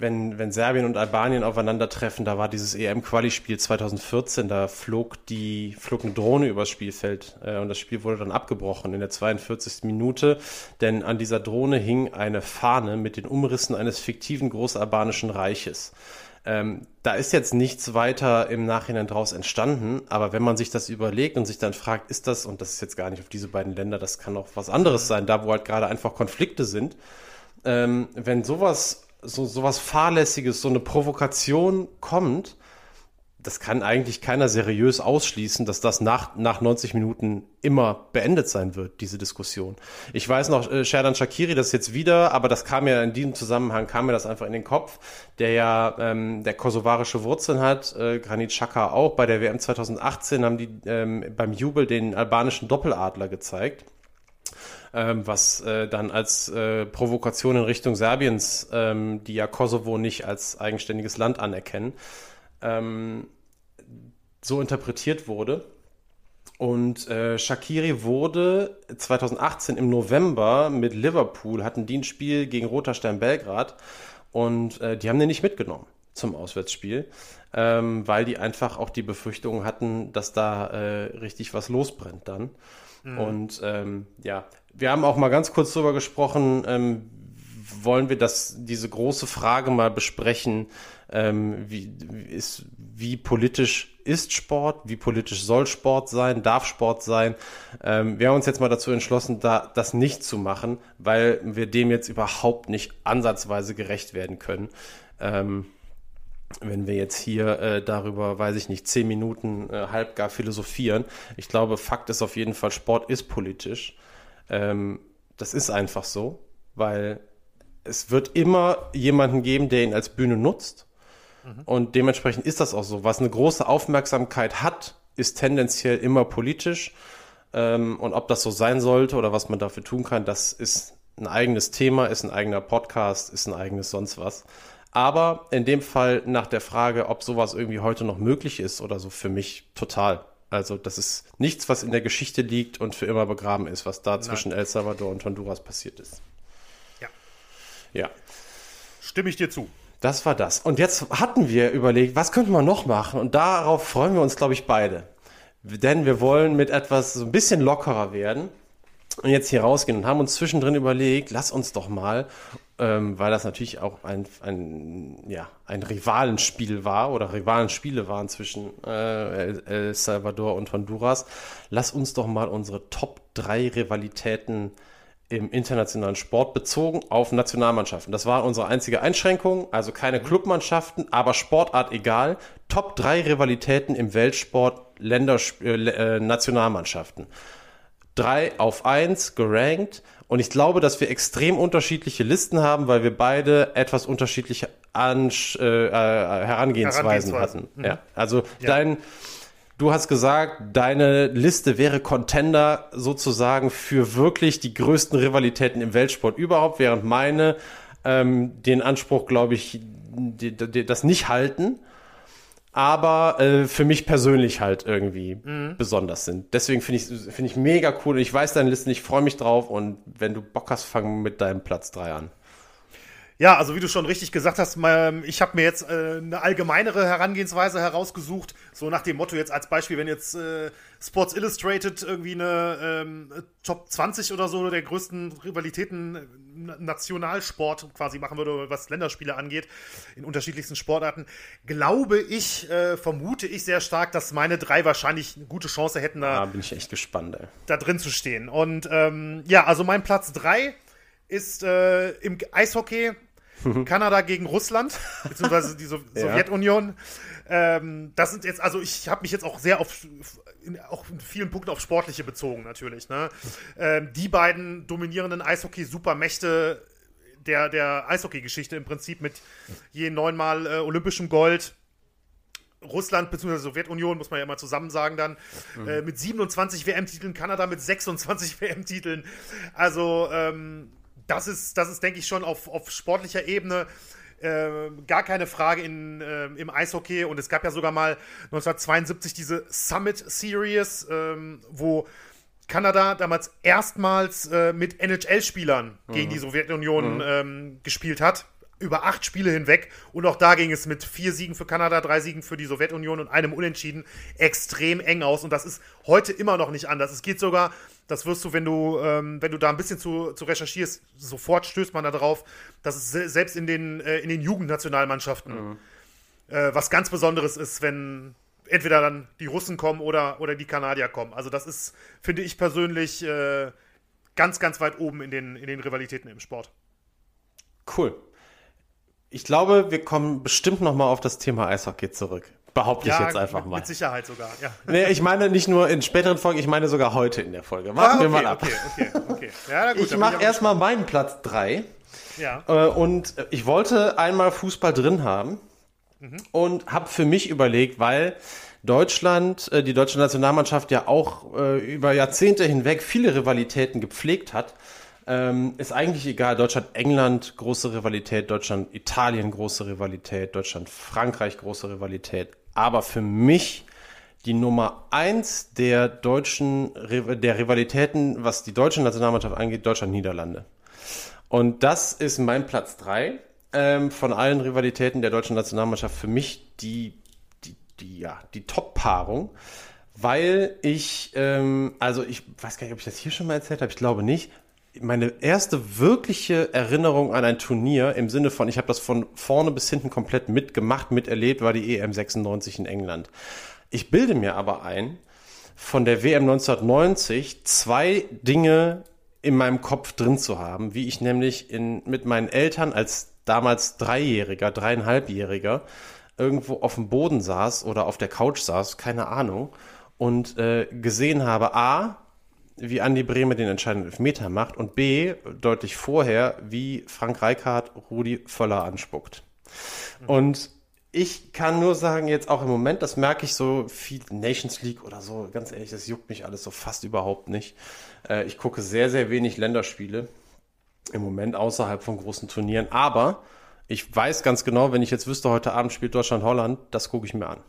wenn, wenn Serbien und Albanien aufeinandertreffen, da war dieses EM-Quali-Spiel 2014, da flog die, flog eine Drohne übers Spielfeld äh, und das Spiel wurde dann abgebrochen in der 42. Minute, denn an dieser Drohne hing eine Fahne mit den Umrissen eines fiktiven großalbanischen Reiches. Ähm, da ist jetzt nichts weiter im Nachhinein draus entstanden, aber wenn man sich das überlegt und sich dann fragt, ist das, und das ist jetzt gar nicht auf diese beiden Länder, das kann auch was anderes sein, da wo halt gerade einfach Konflikte sind, ähm, wenn sowas so sowas fahrlässiges, so eine Provokation kommt, das kann eigentlich keiner seriös ausschließen, dass das nach, nach 90 Minuten immer beendet sein wird, diese Diskussion. Ich weiß noch, äh, Sherdan Shakiri, das jetzt wieder, aber das kam ja in diesem Zusammenhang, kam mir das einfach in den Kopf, der ja ähm, der kosovarische Wurzeln hat, äh, Granit Xhaka auch. Bei der WM 2018 haben die ähm, beim Jubel den albanischen Doppeladler gezeigt ähm, was äh, dann als äh, Provokation in Richtung Serbiens, ähm, die ja Kosovo nicht als eigenständiges Land anerkennen, ähm, so interpretiert wurde. Und äh, Shakiri wurde 2018 im November mit Liverpool, hatten die ein Spiel gegen Roter Stern Belgrad und äh, die haben den nicht mitgenommen zum Auswärtsspiel, ähm, weil die einfach auch die Befürchtung hatten, dass da äh, richtig was losbrennt dann. Mhm. Und ähm, ja, wir haben auch mal ganz kurz darüber gesprochen, ähm, wollen wir das, diese große Frage mal besprechen, ähm, wie, ist, wie politisch ist Sport, wie politisch soll Sport sein, darf Sport sein. Ähm, wir haben uns jetzt mal dazu entschlossen, da, das nicht zu machen, weil wir dem jetzt überhaupt nicht ansatzweise gerecht werden können. Ähm, wenn wir jetzt hier äh, darüber, weiß ich nicht, zehn Minuten äh, halb gar philosophieren. Ich glaube, Fakt ist auf jeden Fall, Sport ist politisch. Ähm, das ist einfach so, weil es wird immer jemanden geben, der ihn als Bühne nutzt. Mhm. Und dementsprechend ist das auch so. Was eine große Aufmerksamkeit hat, ist tendenziell immer politisch. Ähm, und ob das so sein sollte oder was man dafür tun kann, das ist ein eigenes Thema, ist ein eigener Podcast, ist ein eigenes sonst was. Aber in dem Fall nach der Frage, ob sowas irgendwie heute noch möglich ist oder so, für mich total. Also das ist nichts, was in der Geschichte liegt und für immer begraben ist, was da Nein. zwischen El Salvador und Honduras passiert ist. Ja. Stimme ich dir zu. Das war das. Und jetzt hatten wir überlegt, was könnten wir noch machen? Und darauf freuen wir uns, glaube ich, beide. Denn wir wollen mit etwas so ein bisschen lockerer werden und jetzt hier rausgehen und haben uns zwischendrin überlegt, lass uns doch mal ähm, weil das natürlich auch ein, ein, ja, ein Rivalenspiel war oder Rivalenspiele waren zwischen äh, El Salvador und Honduras. Lass uns doch mal unsere Top 3 Rivalitäten im internationalen Sport bezogen auf Nationalmannschaften. Das war unsere einzige Einschränkung, also keine Clubmannschaften, aber Sportart egal. Top 3 Rivalitäten im Weltsport, Länders äh, äh, Nationalmannschaften. 3 auf 1 gerankt und ich glaube, dass wir extrem unterschiedliche Listen haben, weil wir beide etwas unterschiedliche Ansch äh, äh, Herangehensweisen, Herangehensweisen. hatten. Ja. Also dein Du hast gesagt, deine Liste wäre Contender sozusagen für wirklich die größten Rivalitäten im Weltsport überhaupt, während meine ähm, den Anspruch, glaube ich, die, die, das nicht halten, aber äh, für mich persönlich halt irgendwie besonders sind. Deswegen finde ich finde ich mega cool. Ich weiß deine Listen, ich freue mich drauf und wenn du Bock hast, fang mit deinem Platz 3 an. Ja, also wie du schon richtig gesagt hast, ich habe mir jetzt äh, eine allgemeinere Herangehensweise herausgesucht, so nach dem Motto jetzt als Beispiel, wenn jetzt äh, Sports Illustrated irgendwie eine ähm, Top 20 oder so der größten Rivalitäten äh, Na- Nationalsport quasi machen würde, was Länderspiele angeht, in unterschiedlichsten Sportarten, glaube ich, vermute ich sehr stark, dass meine drei wahrscheinlich eine gute Chance hätten, da Da bin ich echt gespannt, ey. da drin zu stehen. Und ähm, ja, also mein Platz 3 ist äh, im Eishockey Kanada gegen Russland, beziehungsweise die so Ja. Sowjetunion. Ähm, das sind jetzt, also ich habe mich jetzt auch sehr auf, in, auch in vielen Punkten auf Sportliche bezogen, natürlich. Ne? Ähm, die beiden dominierenden Eishockey-Supermächte der, der Eishockey-Geschichte im Prinzip mit je neunmal äh, olympischem Gold, Russland bzw. Sowjetunion, muss man ja mal zusammen sagen dann, äh, mit 27 WM-Titeln, Kanada mit 26 WM-Titeln. Also ähm, das ist, das ist, denke ich, schon auf, auf sportlicher Ebene äh, gar keine Frage in, äh, im Eishockey. Und es gab ja sogar mal 1972 diese Summit Series, ähm, wo Kanada damals erstmals äh, mit NHL-Spielern gegen die Sowjetunion ähm, gespielt hat. Über acht Spiele hinweg. Und auch da ging es mit vier Siegen für Kanada, drei Siegen für die Sowjetunion und einem Unentschieden extrem eng aus. Und das ist heute immer noch nicht anders. Es geht sogar, das wirst du, wenn du, ähm, wenn du da ein bisschen zu, zu recherchierst, sofort stößt man da drauf, dass es se selbst in den, äh, in den Jugendnationalmannschaften äh, was ganz Besonderes ist, wenn entweder dann die Russen kommen oder, oder die Kanadier kommen. Also das ist, finde ich persönlich, äh, ganz, ganz weit oben in den, in den Rivalitäten im Sport. Cool. Ich glaube, wir kommen bestimmt noch mal auf das Thema Eishockey zurück. Behaupte ich jetzt einfach mit, mal. Mit Sicherheit sogar, ja. Nee, ich meine nicht nur in späteren Folgen, ich meine sogar heute in der Folge. Warten wir mal ab. Ah, okay, okay, okay. Ja, gut, Ich mache erstmal meinen Platz 3. Ja. Äh, und ich wollte einmal Fußball drin haben und habe für mich überlegt, weil Deutschland, äh, die deutsche Nationalmannschaft ja auch äh, über Jahrzehnte hinweg viele Rivalitäten gepflegt hat, ähm, ist eigentlich egal. Deutschland, England, große Rivalität, Deutschland, Italien, große Rivalität, Deutschland, Frankreich, große Rivalität. Aber für mich die Nummer eins der deutschen, der Rivalitäten, was die deutsche Nationalmannschaft angeht, Deutschland-Niederlande. Und das ist mein Platz drei ähm, von allen Rivalitäten der deutschen Nationalmannschaft für mich die, die, die, ja, die Top-Paarung, weil ich, ähm, also ich weiß gar nicht, ob ich das hier schon mal erzählt habe, ich glaube nicht. Meine erste wirkliche Erinnerung an ein Turnier im Sinne von, ich habe das von vorne bis hinten komplett mitgemacht, miterlebt, war die EM 96 in England. Ich bilde mir aber ein, von der WM 1990 zwei Dinge in meinem Kopf drin zu haben, wie ich nämlich in, mit meinen Eltern als damals Dreijähriger, Dreieinhalbjähriger irgendwo auf dem Boden saß oder auf der Couch saß, keine Ahnung, und äh, gesehen habe, A, wie Andi Brehme den entscheidenden Elfmeter macht und B, deutlich vorher, wie Frank Reichardt Rudi Völler anspuckt. Und ich kann nur sagen, jetzt auch im Moment, das merke ich so viel Nations League oder so, ganz ehrlich, das juckt mich alles so fast überhaupt nicht. Äh, ich gucke sehr, sehr wenig Länderspiele im Moment außerhalb von großen Turnieren, aber ich weiß ganz genau, wenn ich jetzt wüsste, heute Abend spielt Deutschland Holland, das gucke ich mir an.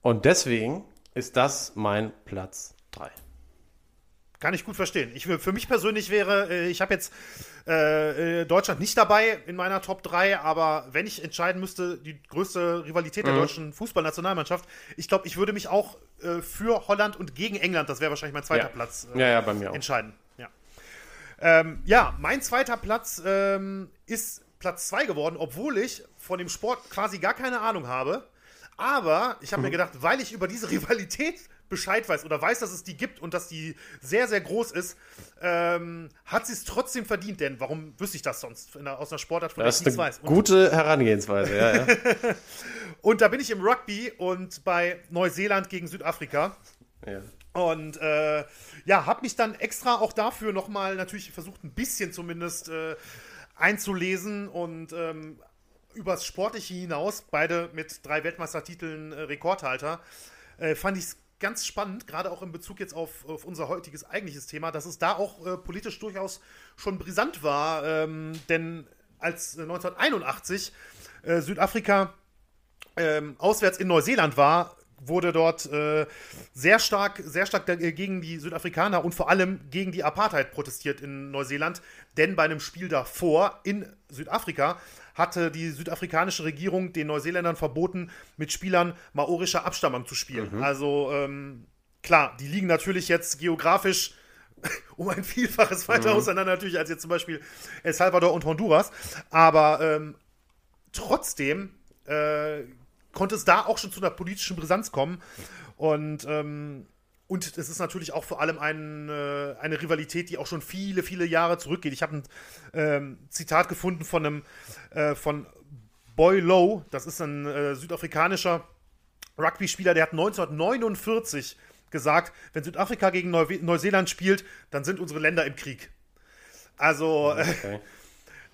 Und deswegen ist das mein Platz 3. Kann ich gut verstehen. Ich, für mich persönlich wäre, äh, ich habe jetzt äh, äh, Deutschland nicht dabei in meiner Top 3, aber wenn ich entscheiden müsste, die größte Rivalität der deutschen Fußballnationalmannschaft, ich glaube, ich würde mich auch äh, für Holland und gegen England, das wäre wahrscheinlich mein zweiter Ja. Platz, äh, Ja, ja, bei mir auch. entscheiden. Ja, ähm, ja mein zweiter Platz ähm, ist Platz 2 geworden, obwohl ich von dem Sport quasi gar keine Ahnung habe. Aber ich habe mir gedacht, weil ich über diese Rivalität Bescheid weiß oder weiß, dass es die gibt und dass die sehr, sehr groß ist, ähm, hat sie es trotzdem verdient. Denn warum wüsste ich das sonst der, aus einer Sportart, von der ich nichts weiß? Und gute Herangehensweise, ja, ja. und da bin ich im Rugby und bei Neuseeland gegen Südafrika. Ja. Und äh, ja, habe mich dann extra auch dafür nochmal natürlich versucht, ein bisschen zumindest äh, einzulesen und ähm, übers Sportliche hinaus, beide mit drei Weltmeistertiteln äh, Rekordhalter, äh, fand ich es ganz spannend, gerade auch in Bezug jetzt auf, auf unser heutiges eigentliches Thema, dass es da auch äh, politisch durchaus schon brisant war. Ähm, denn als 1981 äh, Südafrika ähm, auswärts in Neuseeland war, wurde dort äh, sehr stark, sehr stark gegen die Südafrikaner und vor allem gegen die Apartheid protestiert in Neuseeland. Denn bei einem Spiel davor in Südafrika hatte die südafrikanische Regierung den Neuseeländern verboten, mit Spielern maorischer Abstammung zu spielen. Mhm. Also ähm, klar, die liegen natürlich jetzt geografisch um ein Vielfaches weiter mhm. auseinander natürlich als jetzt zum Beispiel El Salvador und Honduras. Aber ähm, trotzdem äh, konnte es da auch schon zu einer politischen Brisanz kommen. Und ähm, und es ist natürlich auch vor allem ein, äh, eine Rivalität, die auch schon viele, viele Jahre zurückgeht. Ich habe ein ähm, Zitat gefunden von einem äh, von Boy Lowe, das ist ein äh, südafrikanischer Rugby-Spieler, der hat 1949 gesagt, wenn Südafrika gegen Neu Neuseeland spielt, dann sind unsere Länder im Krieg. Also äh, okay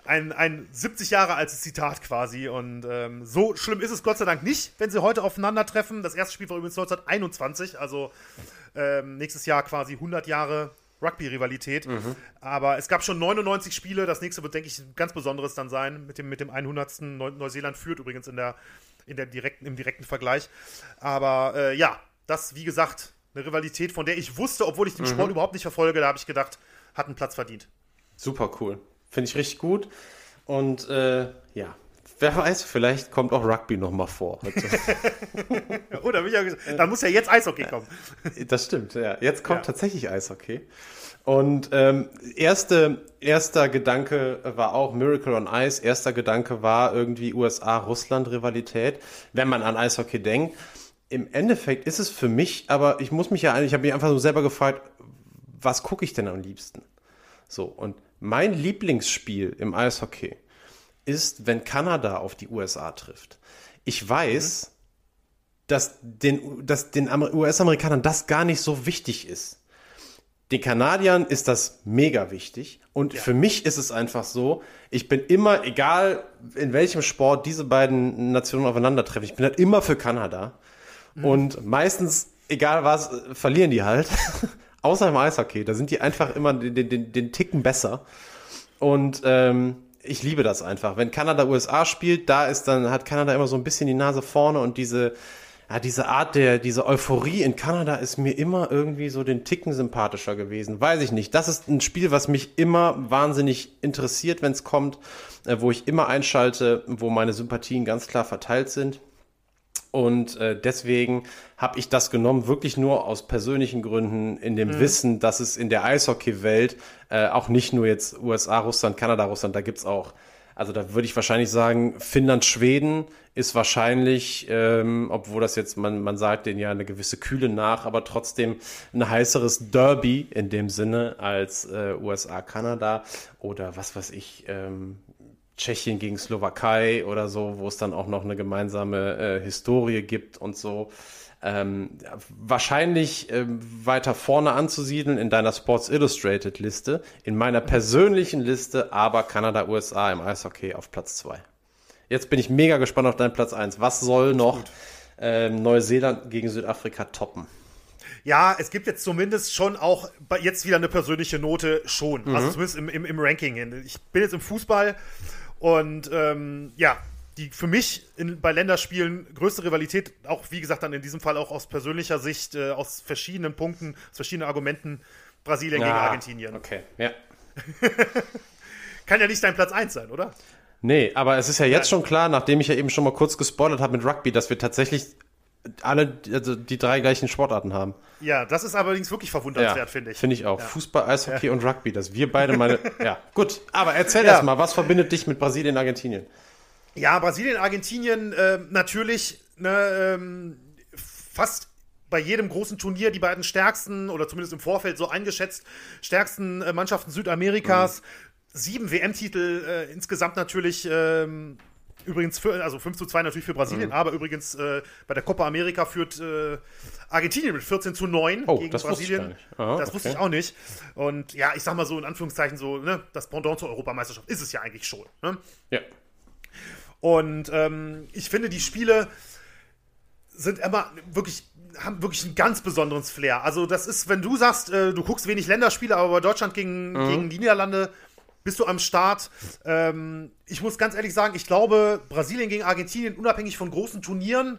ein, ein 70 Jahre altes Zitat quasi. Und ähm, so schlimm ist es Gott sei Dank nicht, wenn sie heute aufeinandertreffen. Das erste Spiel war übrigens 1921, also ähm, nächstes Jahr quasi 100 Jahre Rugby-Rivalität. Mhm. Aber es gab schon 99 Spiele. Das nächste wird, denke ich, ein ganz besonderes dann sein. Mit dem, mit dem 100. Neu Neuseeland führt übrigens in der, in der direkten, im direkten Vergleich. Aber äh, ja, das, wie gesagt, eine Rivalität, von der ich wusste, obwohl ich den mhm. Sport überhaupt nicht verfolge, da habe ich gedacht, hat einen Platz verdient. Super cool. Finde ich richtig gut. Und äh, ja, wer weiß, vielleicht kommt auch Rugby nochmal vor. Oder wie gesagt, dann muss ja jetzt Eishockey kommen. Das stimmt, ja. Jetzt kommt ja. tatsächlich Eishockey. Und ähm, erste, erster Gedanke war auch Miracle on Ice. Erster Gedanke war irgendwie USA-Russland-Rivalität, wenn man an Eishockey denkt. Im Endeffekt ist es für mich, aber ich muss mich ja, ich habe mich einfach so selber gefragt, was gucke ich denn am liebsten? So, und mein Lieblingsspiel im Eishockey ist, wenn Kanada auf die USA trifft. Ich weiß, mhm. dass den, dass den US-Amerikanern das gar nicht so wichtig ist. Den Kanadiern ist das mega wichtig. Und ja. für mich ist es einfach so, ich bin immer, egal in welchem Sport diese beiden Nationen aufeinandertreffen, ich bin halt immer für Kanada. Mhm. Und meistens, egal was, verlieren die halt. Außer im Eishockey, da sind die einfach immer den, den, den Ticken besser. Und ähm, ich liebe das einfach. Wenn Kanada USA spielt, da ist dann hat Kanada immer so ein bisschen die Nase vorne und diese ja, diese Art der diese Euphorie in Kanada ist mir immer irgendwie so den Ticken sympathischer gewesen. Weiß ich nicht. Das ist ein Spiel, was mich immer wahnsinnig interessiert, wenn es kommt, äh, wo ich immer einschalte, wo meine Sympathien ganz klar verteilt sind. Und äh, deswegen habe ich das genommen, wirklich nur aus persönlichen Gründen, in dem mhm. Wissen, dass es in der Eishockey-Welt äh, auch nicht nur jetzt USA, Russland, Kanada, Russland, da gibt's auch, also da würde ich wahrscheinlich sagen, Finnland, Schweden ist wahrscheinlich, ähm, obwohl das jetzt, man, man sagt denen ja eine gewisse Kühle nach, aber trotzdem ein heißeres Derby in dem Sinne als äh, USA, Kanada oder was weiß ich, ähm, Tschechien gegen Slowakei oder so, wo es dann auch noch eine gemeinsame äh, Historie gibt und so. Ähm, wahrscheinlich ähm, weiter vorne anzusiedeln in deiner Sports Illustrated Liste, in meiner persönlichen Liste, aber Kanada, USA im Eishockey auf Platz zwei. Jetzt bin ich mega gespannt auf deinen Platz eins. Was soll noch ähm, Neuseeland gegen Südafrika toppen? Ja, es gibt jetzt zumindest schon auch jetzt wieder eine persönliche Note schon. Also mhm. Also zumindest im, im, im Ranking. Ich bin jetzt im Fußball und ähm, ja, die für mich in, bei Länderspielen größte Rivalität, auch wie gesagt dann in diesem Fall auch aus persönlicher Sicht, äh, aus verschiedenen Punkten, aus verschiedenen Argumenten, Brasilien ja, gegen Argentinien. Okay, ja. Kann ja nicht dein Platz 1 sein, oder? Nee, aber es ist ja jetzt ja. schon klar, nachdem ich ja eben schon mal kurz gespoilert habe mit Rugby, dass wir tatsächlich alle also die drei gleichen Sportarten haben. Ja, das ist allerdings wirklich verwundernswert, ja, finde ich. Finde ich auch. Ja. Fußball, Eishockey ja. und Rugby, dass wir beide meine. ja, gut. Aber erzähl erst mal, was verbindet dich mit Brasilien, Argentinien? Ja, Brasilien, Argentinien, äh, natürlich ne, ähm, fast bei jedem großen Turnier die beiden stärksten oder zumindest im Vorfeld so eingeschätzt stärksten äh, Mannschaften Südamerikas. Mhm. Sieben WM-Titel äh, insgesamt natürlich. Ähm, übrigens, für, also 5 zu 2 natürlich für Brasilien, mhm. aber übrigens äh, bei der Copa America führt äh, Argentinien mit 14 zu 9 oh, gegen das Brasilien. Wusste Aha, das okay. wusste ich auch nicht. Und ja, ich sag mal so in Anführungszeichen so, ne, das Pendant zur Europameisterschaft ist es ja eigentlich schon. Ne? Ja. Und ähm, ich finde, die Spiele sind immer wirklich haben wirklich einen ganz besonderen Flair. Also das ist, wenn du sagst, äh, du guckst wenig Länderspiele, aber bei Deutschland gegen, mhm. gegen die Niederlande bist du am Start. Ähm, ich muss ganz ehrlich sagen, ich glaube, Brasilien gegen Argentinien, unabhängig von großen Turnieren,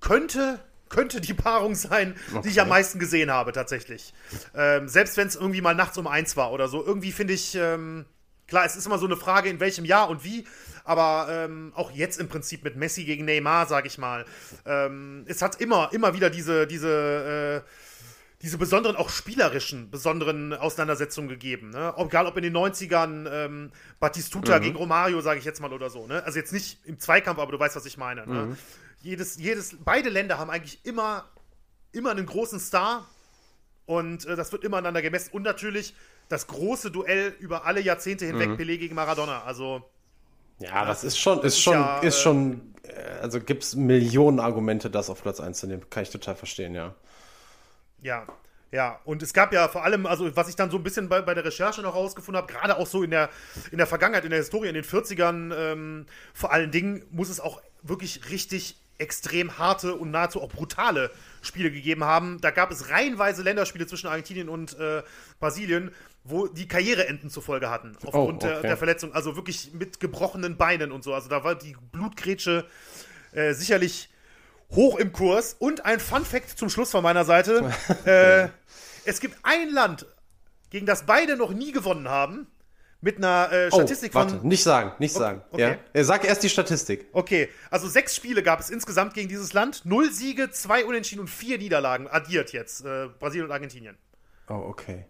könnte könnte die Paarung sein, okay. die ich am meisten gesehen habe, tatsächlich. Ähm, selbst wenn es irgendwie mal nachts um eins war oder so. Irgendwie finde ich, ähm, klar, es ist immer so eine Frage, in welchem Jahr und wie, aber ähm, auch jetzt im Prinzip mit Messi gegen Neymar, sage ich mal. Ähm, es hat immer, immer wieder diese, diese, äh, diese besonderen, auch spielerischen, besonderen Auseinandersetzungen gegeben. Ne? Egal ob in den 90ern ähm, Batistuta mhm. gegen Romario, sage ich jetzt mal oder so. Ne? Also jetzt nicht im Zweikampf, aber du weißt, was ich meine. Ne? Mhm. Jedes, jedes, beide Länder haben eigentlich immer, immer einen großen Star und äh, das wird immer aneinander gemessen. Und natürlich das große Duell über alle Jahrzehnte hinweg, mhm. Pelé gegen Maradona. Also ja, das ist schon, ist, schon, ja, ist schon, äh, also gibt es Millionen Argumente, das auf Platz 1 zu nehmen. Kann ich total verstehen, ja. Ja, ja, und es gab ja vor allem, also was ich dann so ein bisschen bei, bei der Recherche noch rausgefunden habe, gerade auch so in der, in der Vergangenheit, in der Historie, in den 40ern, ähm, vor allen Dingen muss es auch wirklich richtig extrem harte und nahezu auch brutale Spiele gegeben haben. Da gab es reihenweise Länderspiele zwischen Argentinien und äh, Brasilien, wo die Karriereenden zur Folge hatten, aufgrund oh, okay. der, der, Verletzung. Also wirklich mit gebrochenen Beinen und so. Also da war die Blutgrätsche äh, sicherlich hoch im Kurs. Und ein Fun Fact zum Schluss von meiner Seite. äh, es gibt ein Land, gegen das beide noch nie gewonnen haben. Mit einer äh, oh, Statistik oh, warte, von. Nicht sagen, nicht okay, sagen. Okay. Ja? Sag erst die Statistik. Okay, also sechs Spiele gab es insgesamt gegen dieses Land. Null Siege, zwei Unentschieden und vier Niederlagen addiert jetzt. Äh, Brasilien und Argentinien. Oh, okay.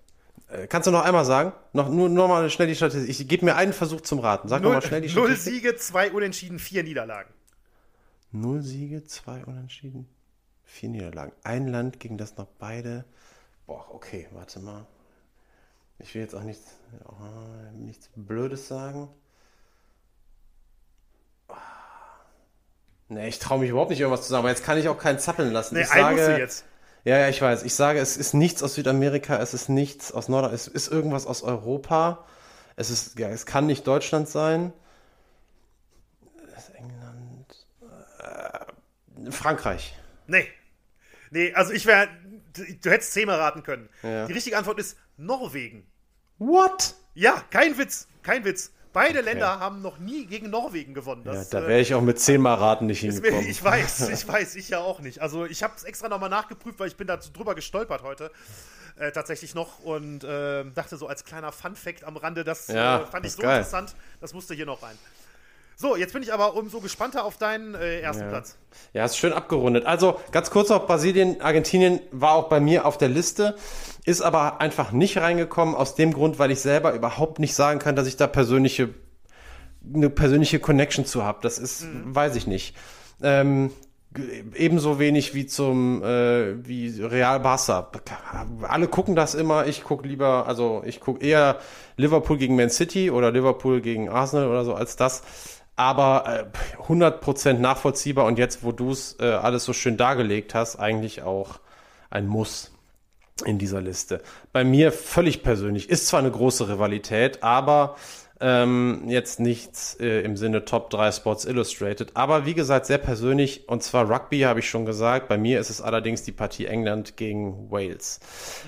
Äh, kannst du noch einmal sagen? Noch, nur, nur mal schnell die Statistik. Ich gebe mir einen Versuch zum Raten. Sag null, mal schnell die Statistik. Null Siege, zwei Unentschieden, vier Niederlagen. Null Siege, zwei Unentschieden, vier Niederlagen. Ein Land, gegen das noch beide. Boah, okay, warte mal. Ich will jetzt auch nichts, oh, nichts Blödes sagen. Nee, ich traue mich überhaupt nicht irgendwas zu sagen, aber jetzt kann ich auch keinen zappeln lassen. Nee, ich sage, jetzt. Ja, ja, ich weiß. Ich sage, es ist nichts aus Südamerika, es ist nichts aus Nord, es ist irgendwas aus Europa. Es ist, ja, es kann nicht Deutschland sein. Frankreich. Nee. Nee, also ich wäre. Du hättest zehnmal raten können. Ja. Die richtige Antwort ist Norwegen. What? Ja, kein Witz. Kein Witz. Beide okay. Länder haben noch nie gegen Norwegen gewonnen. Das, ja, da wäre ich auch mit zehnmal raten nicht hingekommen. ich weiß, ich weiß, ich ja auch nicht. Also ich habe es extra nochmal nachgeprüft, weil ich bin da drüber gestolpert heute. Äh, tatsächlich noch und äh, dachte so als kleiner Fun-Fact am Rande, das ja, äh, fand ich so geil. interessant, das musste hier noch rein. So, jetzt bin ich aber umso gespannter auf deinen äh, ersten ja. Platz. Ja, ist schön abgerundet. Also ganz kurz auf Brasilien, Argentinien war auch bei mir auf der Liste, ist aber einfach nicht reingekommen aus dem Grund, weil ich selber überhaupt nicht sagen kann, dass ich da persönliche eine persönliche Connection zu habe. Das ist, mhm. weiß ich nicht. Ähm, ebenso wenig wie zum äh, wie Real Barca. Alle gucken das immer. Ich gucke lieber, also ich gucke eher Liverpool gegen Man City oder Liverpool gegen Arsenal oder so als das aber äh, 100% nachvollziehbar und jetzt, wo du es äh, alles so schön dargelegt hast, eigentlich auch ein Muss in dieser Liste. Bei mir völlig persönlich ist zwar eine große Rivalität, aber ähm, jetzt nichts äh, im Sinne Top 3 Sports Illustrated. Aber wie gesagt, sehr persönlich. Und zwar Rugby, habe ich schon gesagt. Bei mir ist es allerdings die Partie England gegen Wales.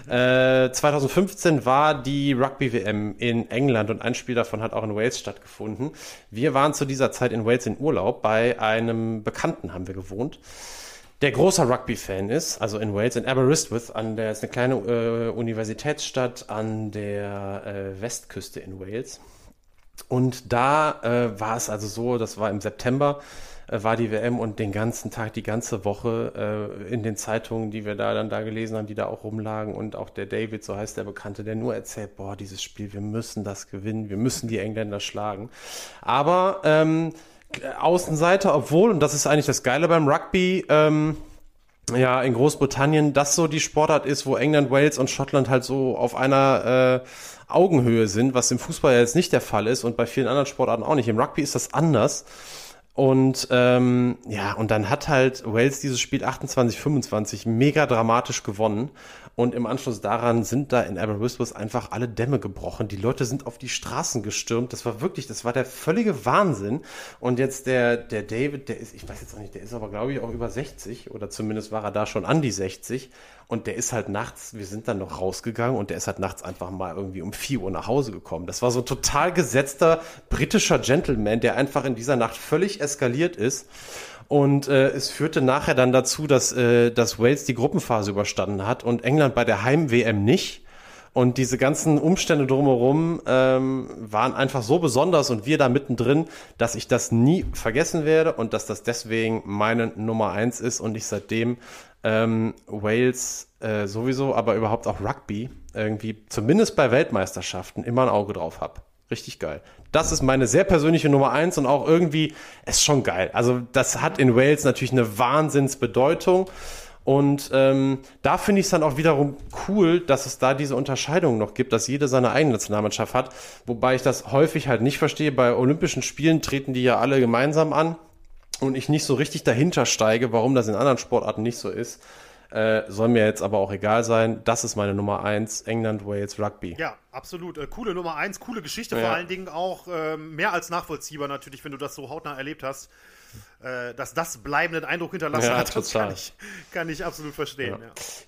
Äh, 2015 war die Rugby-WM in England und ein Spiel davon hat auch in Wales stattgefunden. Wir waren zu dieser Zeit in Wales in Urlaub. Bei einem Bekannten haben wir gewohnt der großer Rugby-Fan ist, also in Wales, in Aberystwyth, an der ist eine kleine äh, Universitätsstadt an der äh, Westküste in Wales. Und da äh, war es also so, das war im September, äh, war die WM und den ganzen Tag, die ganze Woche äh, in den Zeitungen, die wir da dann da gelesen haben, die da auch rumlagen und auch der David, so heißt der Bekannte, der nur erzählt, boah, dieses Spiel, wir müssen das gewinnen, wir müssen die Engländer schlagen. Aber ähm, Außenseiter, obwohl, und das ist eigentlich das Geile beim Rugby, ähm, ja, in Großbritannien das so die Sportart ist, wo England, Wales und Schottland halt so auf einer äh, Augenhöhe sind, was im Fußball ja jetzt nicht der Fall ist und bei vielen anderen Sportarten auch nicht. Im Rugby ist das anders. Und ähm, ja, und dann hat halt Wales dieses Spiel 28-25 mega dramatisch gewonnen. Und im Anschluss daran sind da in Aberystwyth einfach alle Dämme gebrochen. Die Leute sind auf die Straßen gestürmt. Das war wirklich, das war der völlige Wahnsinn. Und jetzt der, der David, der ist, ich weiß jetzt auch nicht, der ist aber glaube ich auch über 60 oder zumindest war er da schon an die 60. Und der ist halt nachts, wir sind dann noch rausgegangen und der ist halt nachts einfach mal irgendwie um 4 Uhr nach Hause gekommen. Das war so ein total gesetzter britischer Gentleman, der einfach in dieser Nacht völlig eskaliert ist. Und äh, es führte nachher dann dazu, dass, äh, dass Wales die Gruppenphase überstanden hat und England bei der Heim-WM nicht. Und diese ganzen Umstände drumherum ähm, waren einfach so besonders und wir da mittendrin, dass ich das nie vergessen werde und dass das deswegen meine Nummer eins ist und ich seitdem ähm, Wales äh, sowieso, aber überhaupt auch Rugby irgendwie, zumindest bei Weltmeisterschaften, immer ein Auge drauf habe. Richtig geil. Das ist meine sehr persönliche Nummer eins und auch irgendwie ist schon geil. Also das hat in Wales natürlich eine Wahnsinnsbedeutung. Und ähm, da finde ich es dann auch wiederum cool, dass es da diese Unterscheidung noch gibt, dass jeder seine eigene Nationalmannschaft hat. Wobei ich das häufig halt nicht verstehe. Bei Olympischen Spielen treten die ja alle gemeinsam an und ich nicht so richtig dahinter steige, warum das in anderen Sportarten nicht so ist. Äh, soll mir jetzt aber auch egal sein. Das ist meine Nummer eins. England, Wales, Rugby. Ja, absolut. Äh, coole Nummer eins, coole Geschichte, Ja. vor allen Dingen auch äh, mehr als nachvollziehbar natürlich, wenn du das so hautnah erlebt hast. Äh, dass das bleibenden Eindruck hinterlassen Ja, hat, das total. kann ich, kann ich absolut verstehen.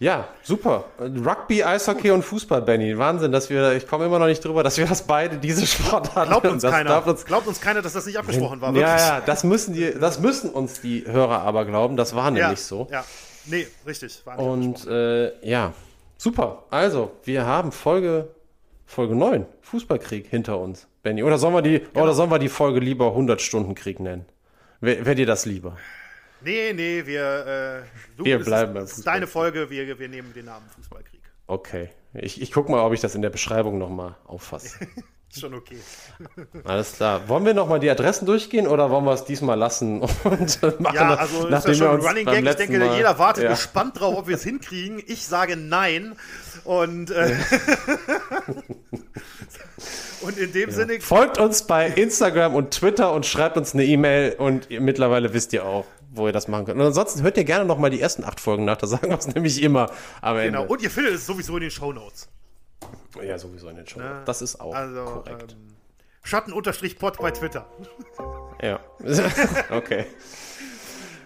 Ja. Ja, super. Rugby, Eishockey und Fußball, Benny. Wahnsinn, dass wir, ich komme immer noch nicht drüber, dass wir das beide, diese Sportarten. Glaubt uns das keiner. uns, Glaubt uns keiner, dass das nicht abgesprochen war. ja, wirklich. ja, das müssen die, das müssen uns die Hörer aber glauben. Das war nämlich so. Ja, nee, richtig. Und äh, ja, super. Also, wir haben Folge, Folge 9, Fußballkrieg hinter uns, Benny. Oder sollen wir die, oder sollen wir die Folge lieber 100 Stunden Krieg nennen? Wer, wer dir das lieber? nee, nee, wir, äh, du, Wir bleiben beim es ist Fußball. deine Folge, wir, wir nehmen den Namen Fußballkrieg. Okay. Ich, ich guck mal, ob ich das in der Beschreibung nochmal auffasse. Ist schon okay. Alles klar. Wollen wir nochmal die Adressen durchgehen oder wollen wir es diesmal lassen und machen, Ja, das, also ist ja nachdem schon wir ein Running Gag. Ich denke, Mal, jeder wartet ja. gespannt drauf, ob wir es hinkriegen. Ich sage nein. Und, äh, und in dem Sinne, Folgt uns bei Instagram und Twitter und schreibt uns eine E-Mail und ihr, mittlerweile wisst ihr auch, wo ihr das machen könnt. Und ansonsten hört ihr gerne nochmal die ersten acht Folgen nach, da sagen wir es nämlich immer am Ende. genau. Und ihr findet es sowieso in den Shownotes. Ja, sowieso in den Show. Ne? Das ist auch Also, korrekt. ähm, Schatten-Pod bei Twitter. Ja. okay.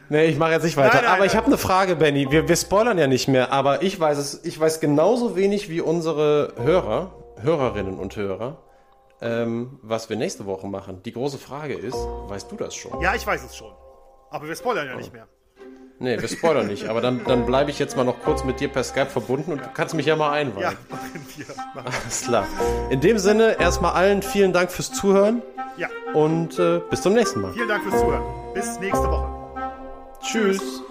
Nee, ich mache jetzt nicht weiter. Nein, nein, aber ich nein. habe eine Frage, Benny. Wir, wir spoilern ja nicht mehr, aber ich weiß es, ich weiß genauso wenig wie unsere Hörer, Hörerinnen und Hörer, ähm, was wir nächste Woche machen. Die große Frage ist, weißt du das schon? Ja, ich weiß es schon. Aber wir spoilern ja nicht mehr. Nee, wir spoilern nicht, aber dann, dann bleibe ich jetzt mal noch kurz mit dir per Skype verbunden und du kannst mich ja mal einweihen. Ja, machen wir. Machen Alles klar. In dem Sinne, erstmal allen vielen Dank fürs Zuhören. Ja, und äh, bis zum nächsten Mal. vielen Dank fürs Zuhören. Bis nächste Woche. Tschüss.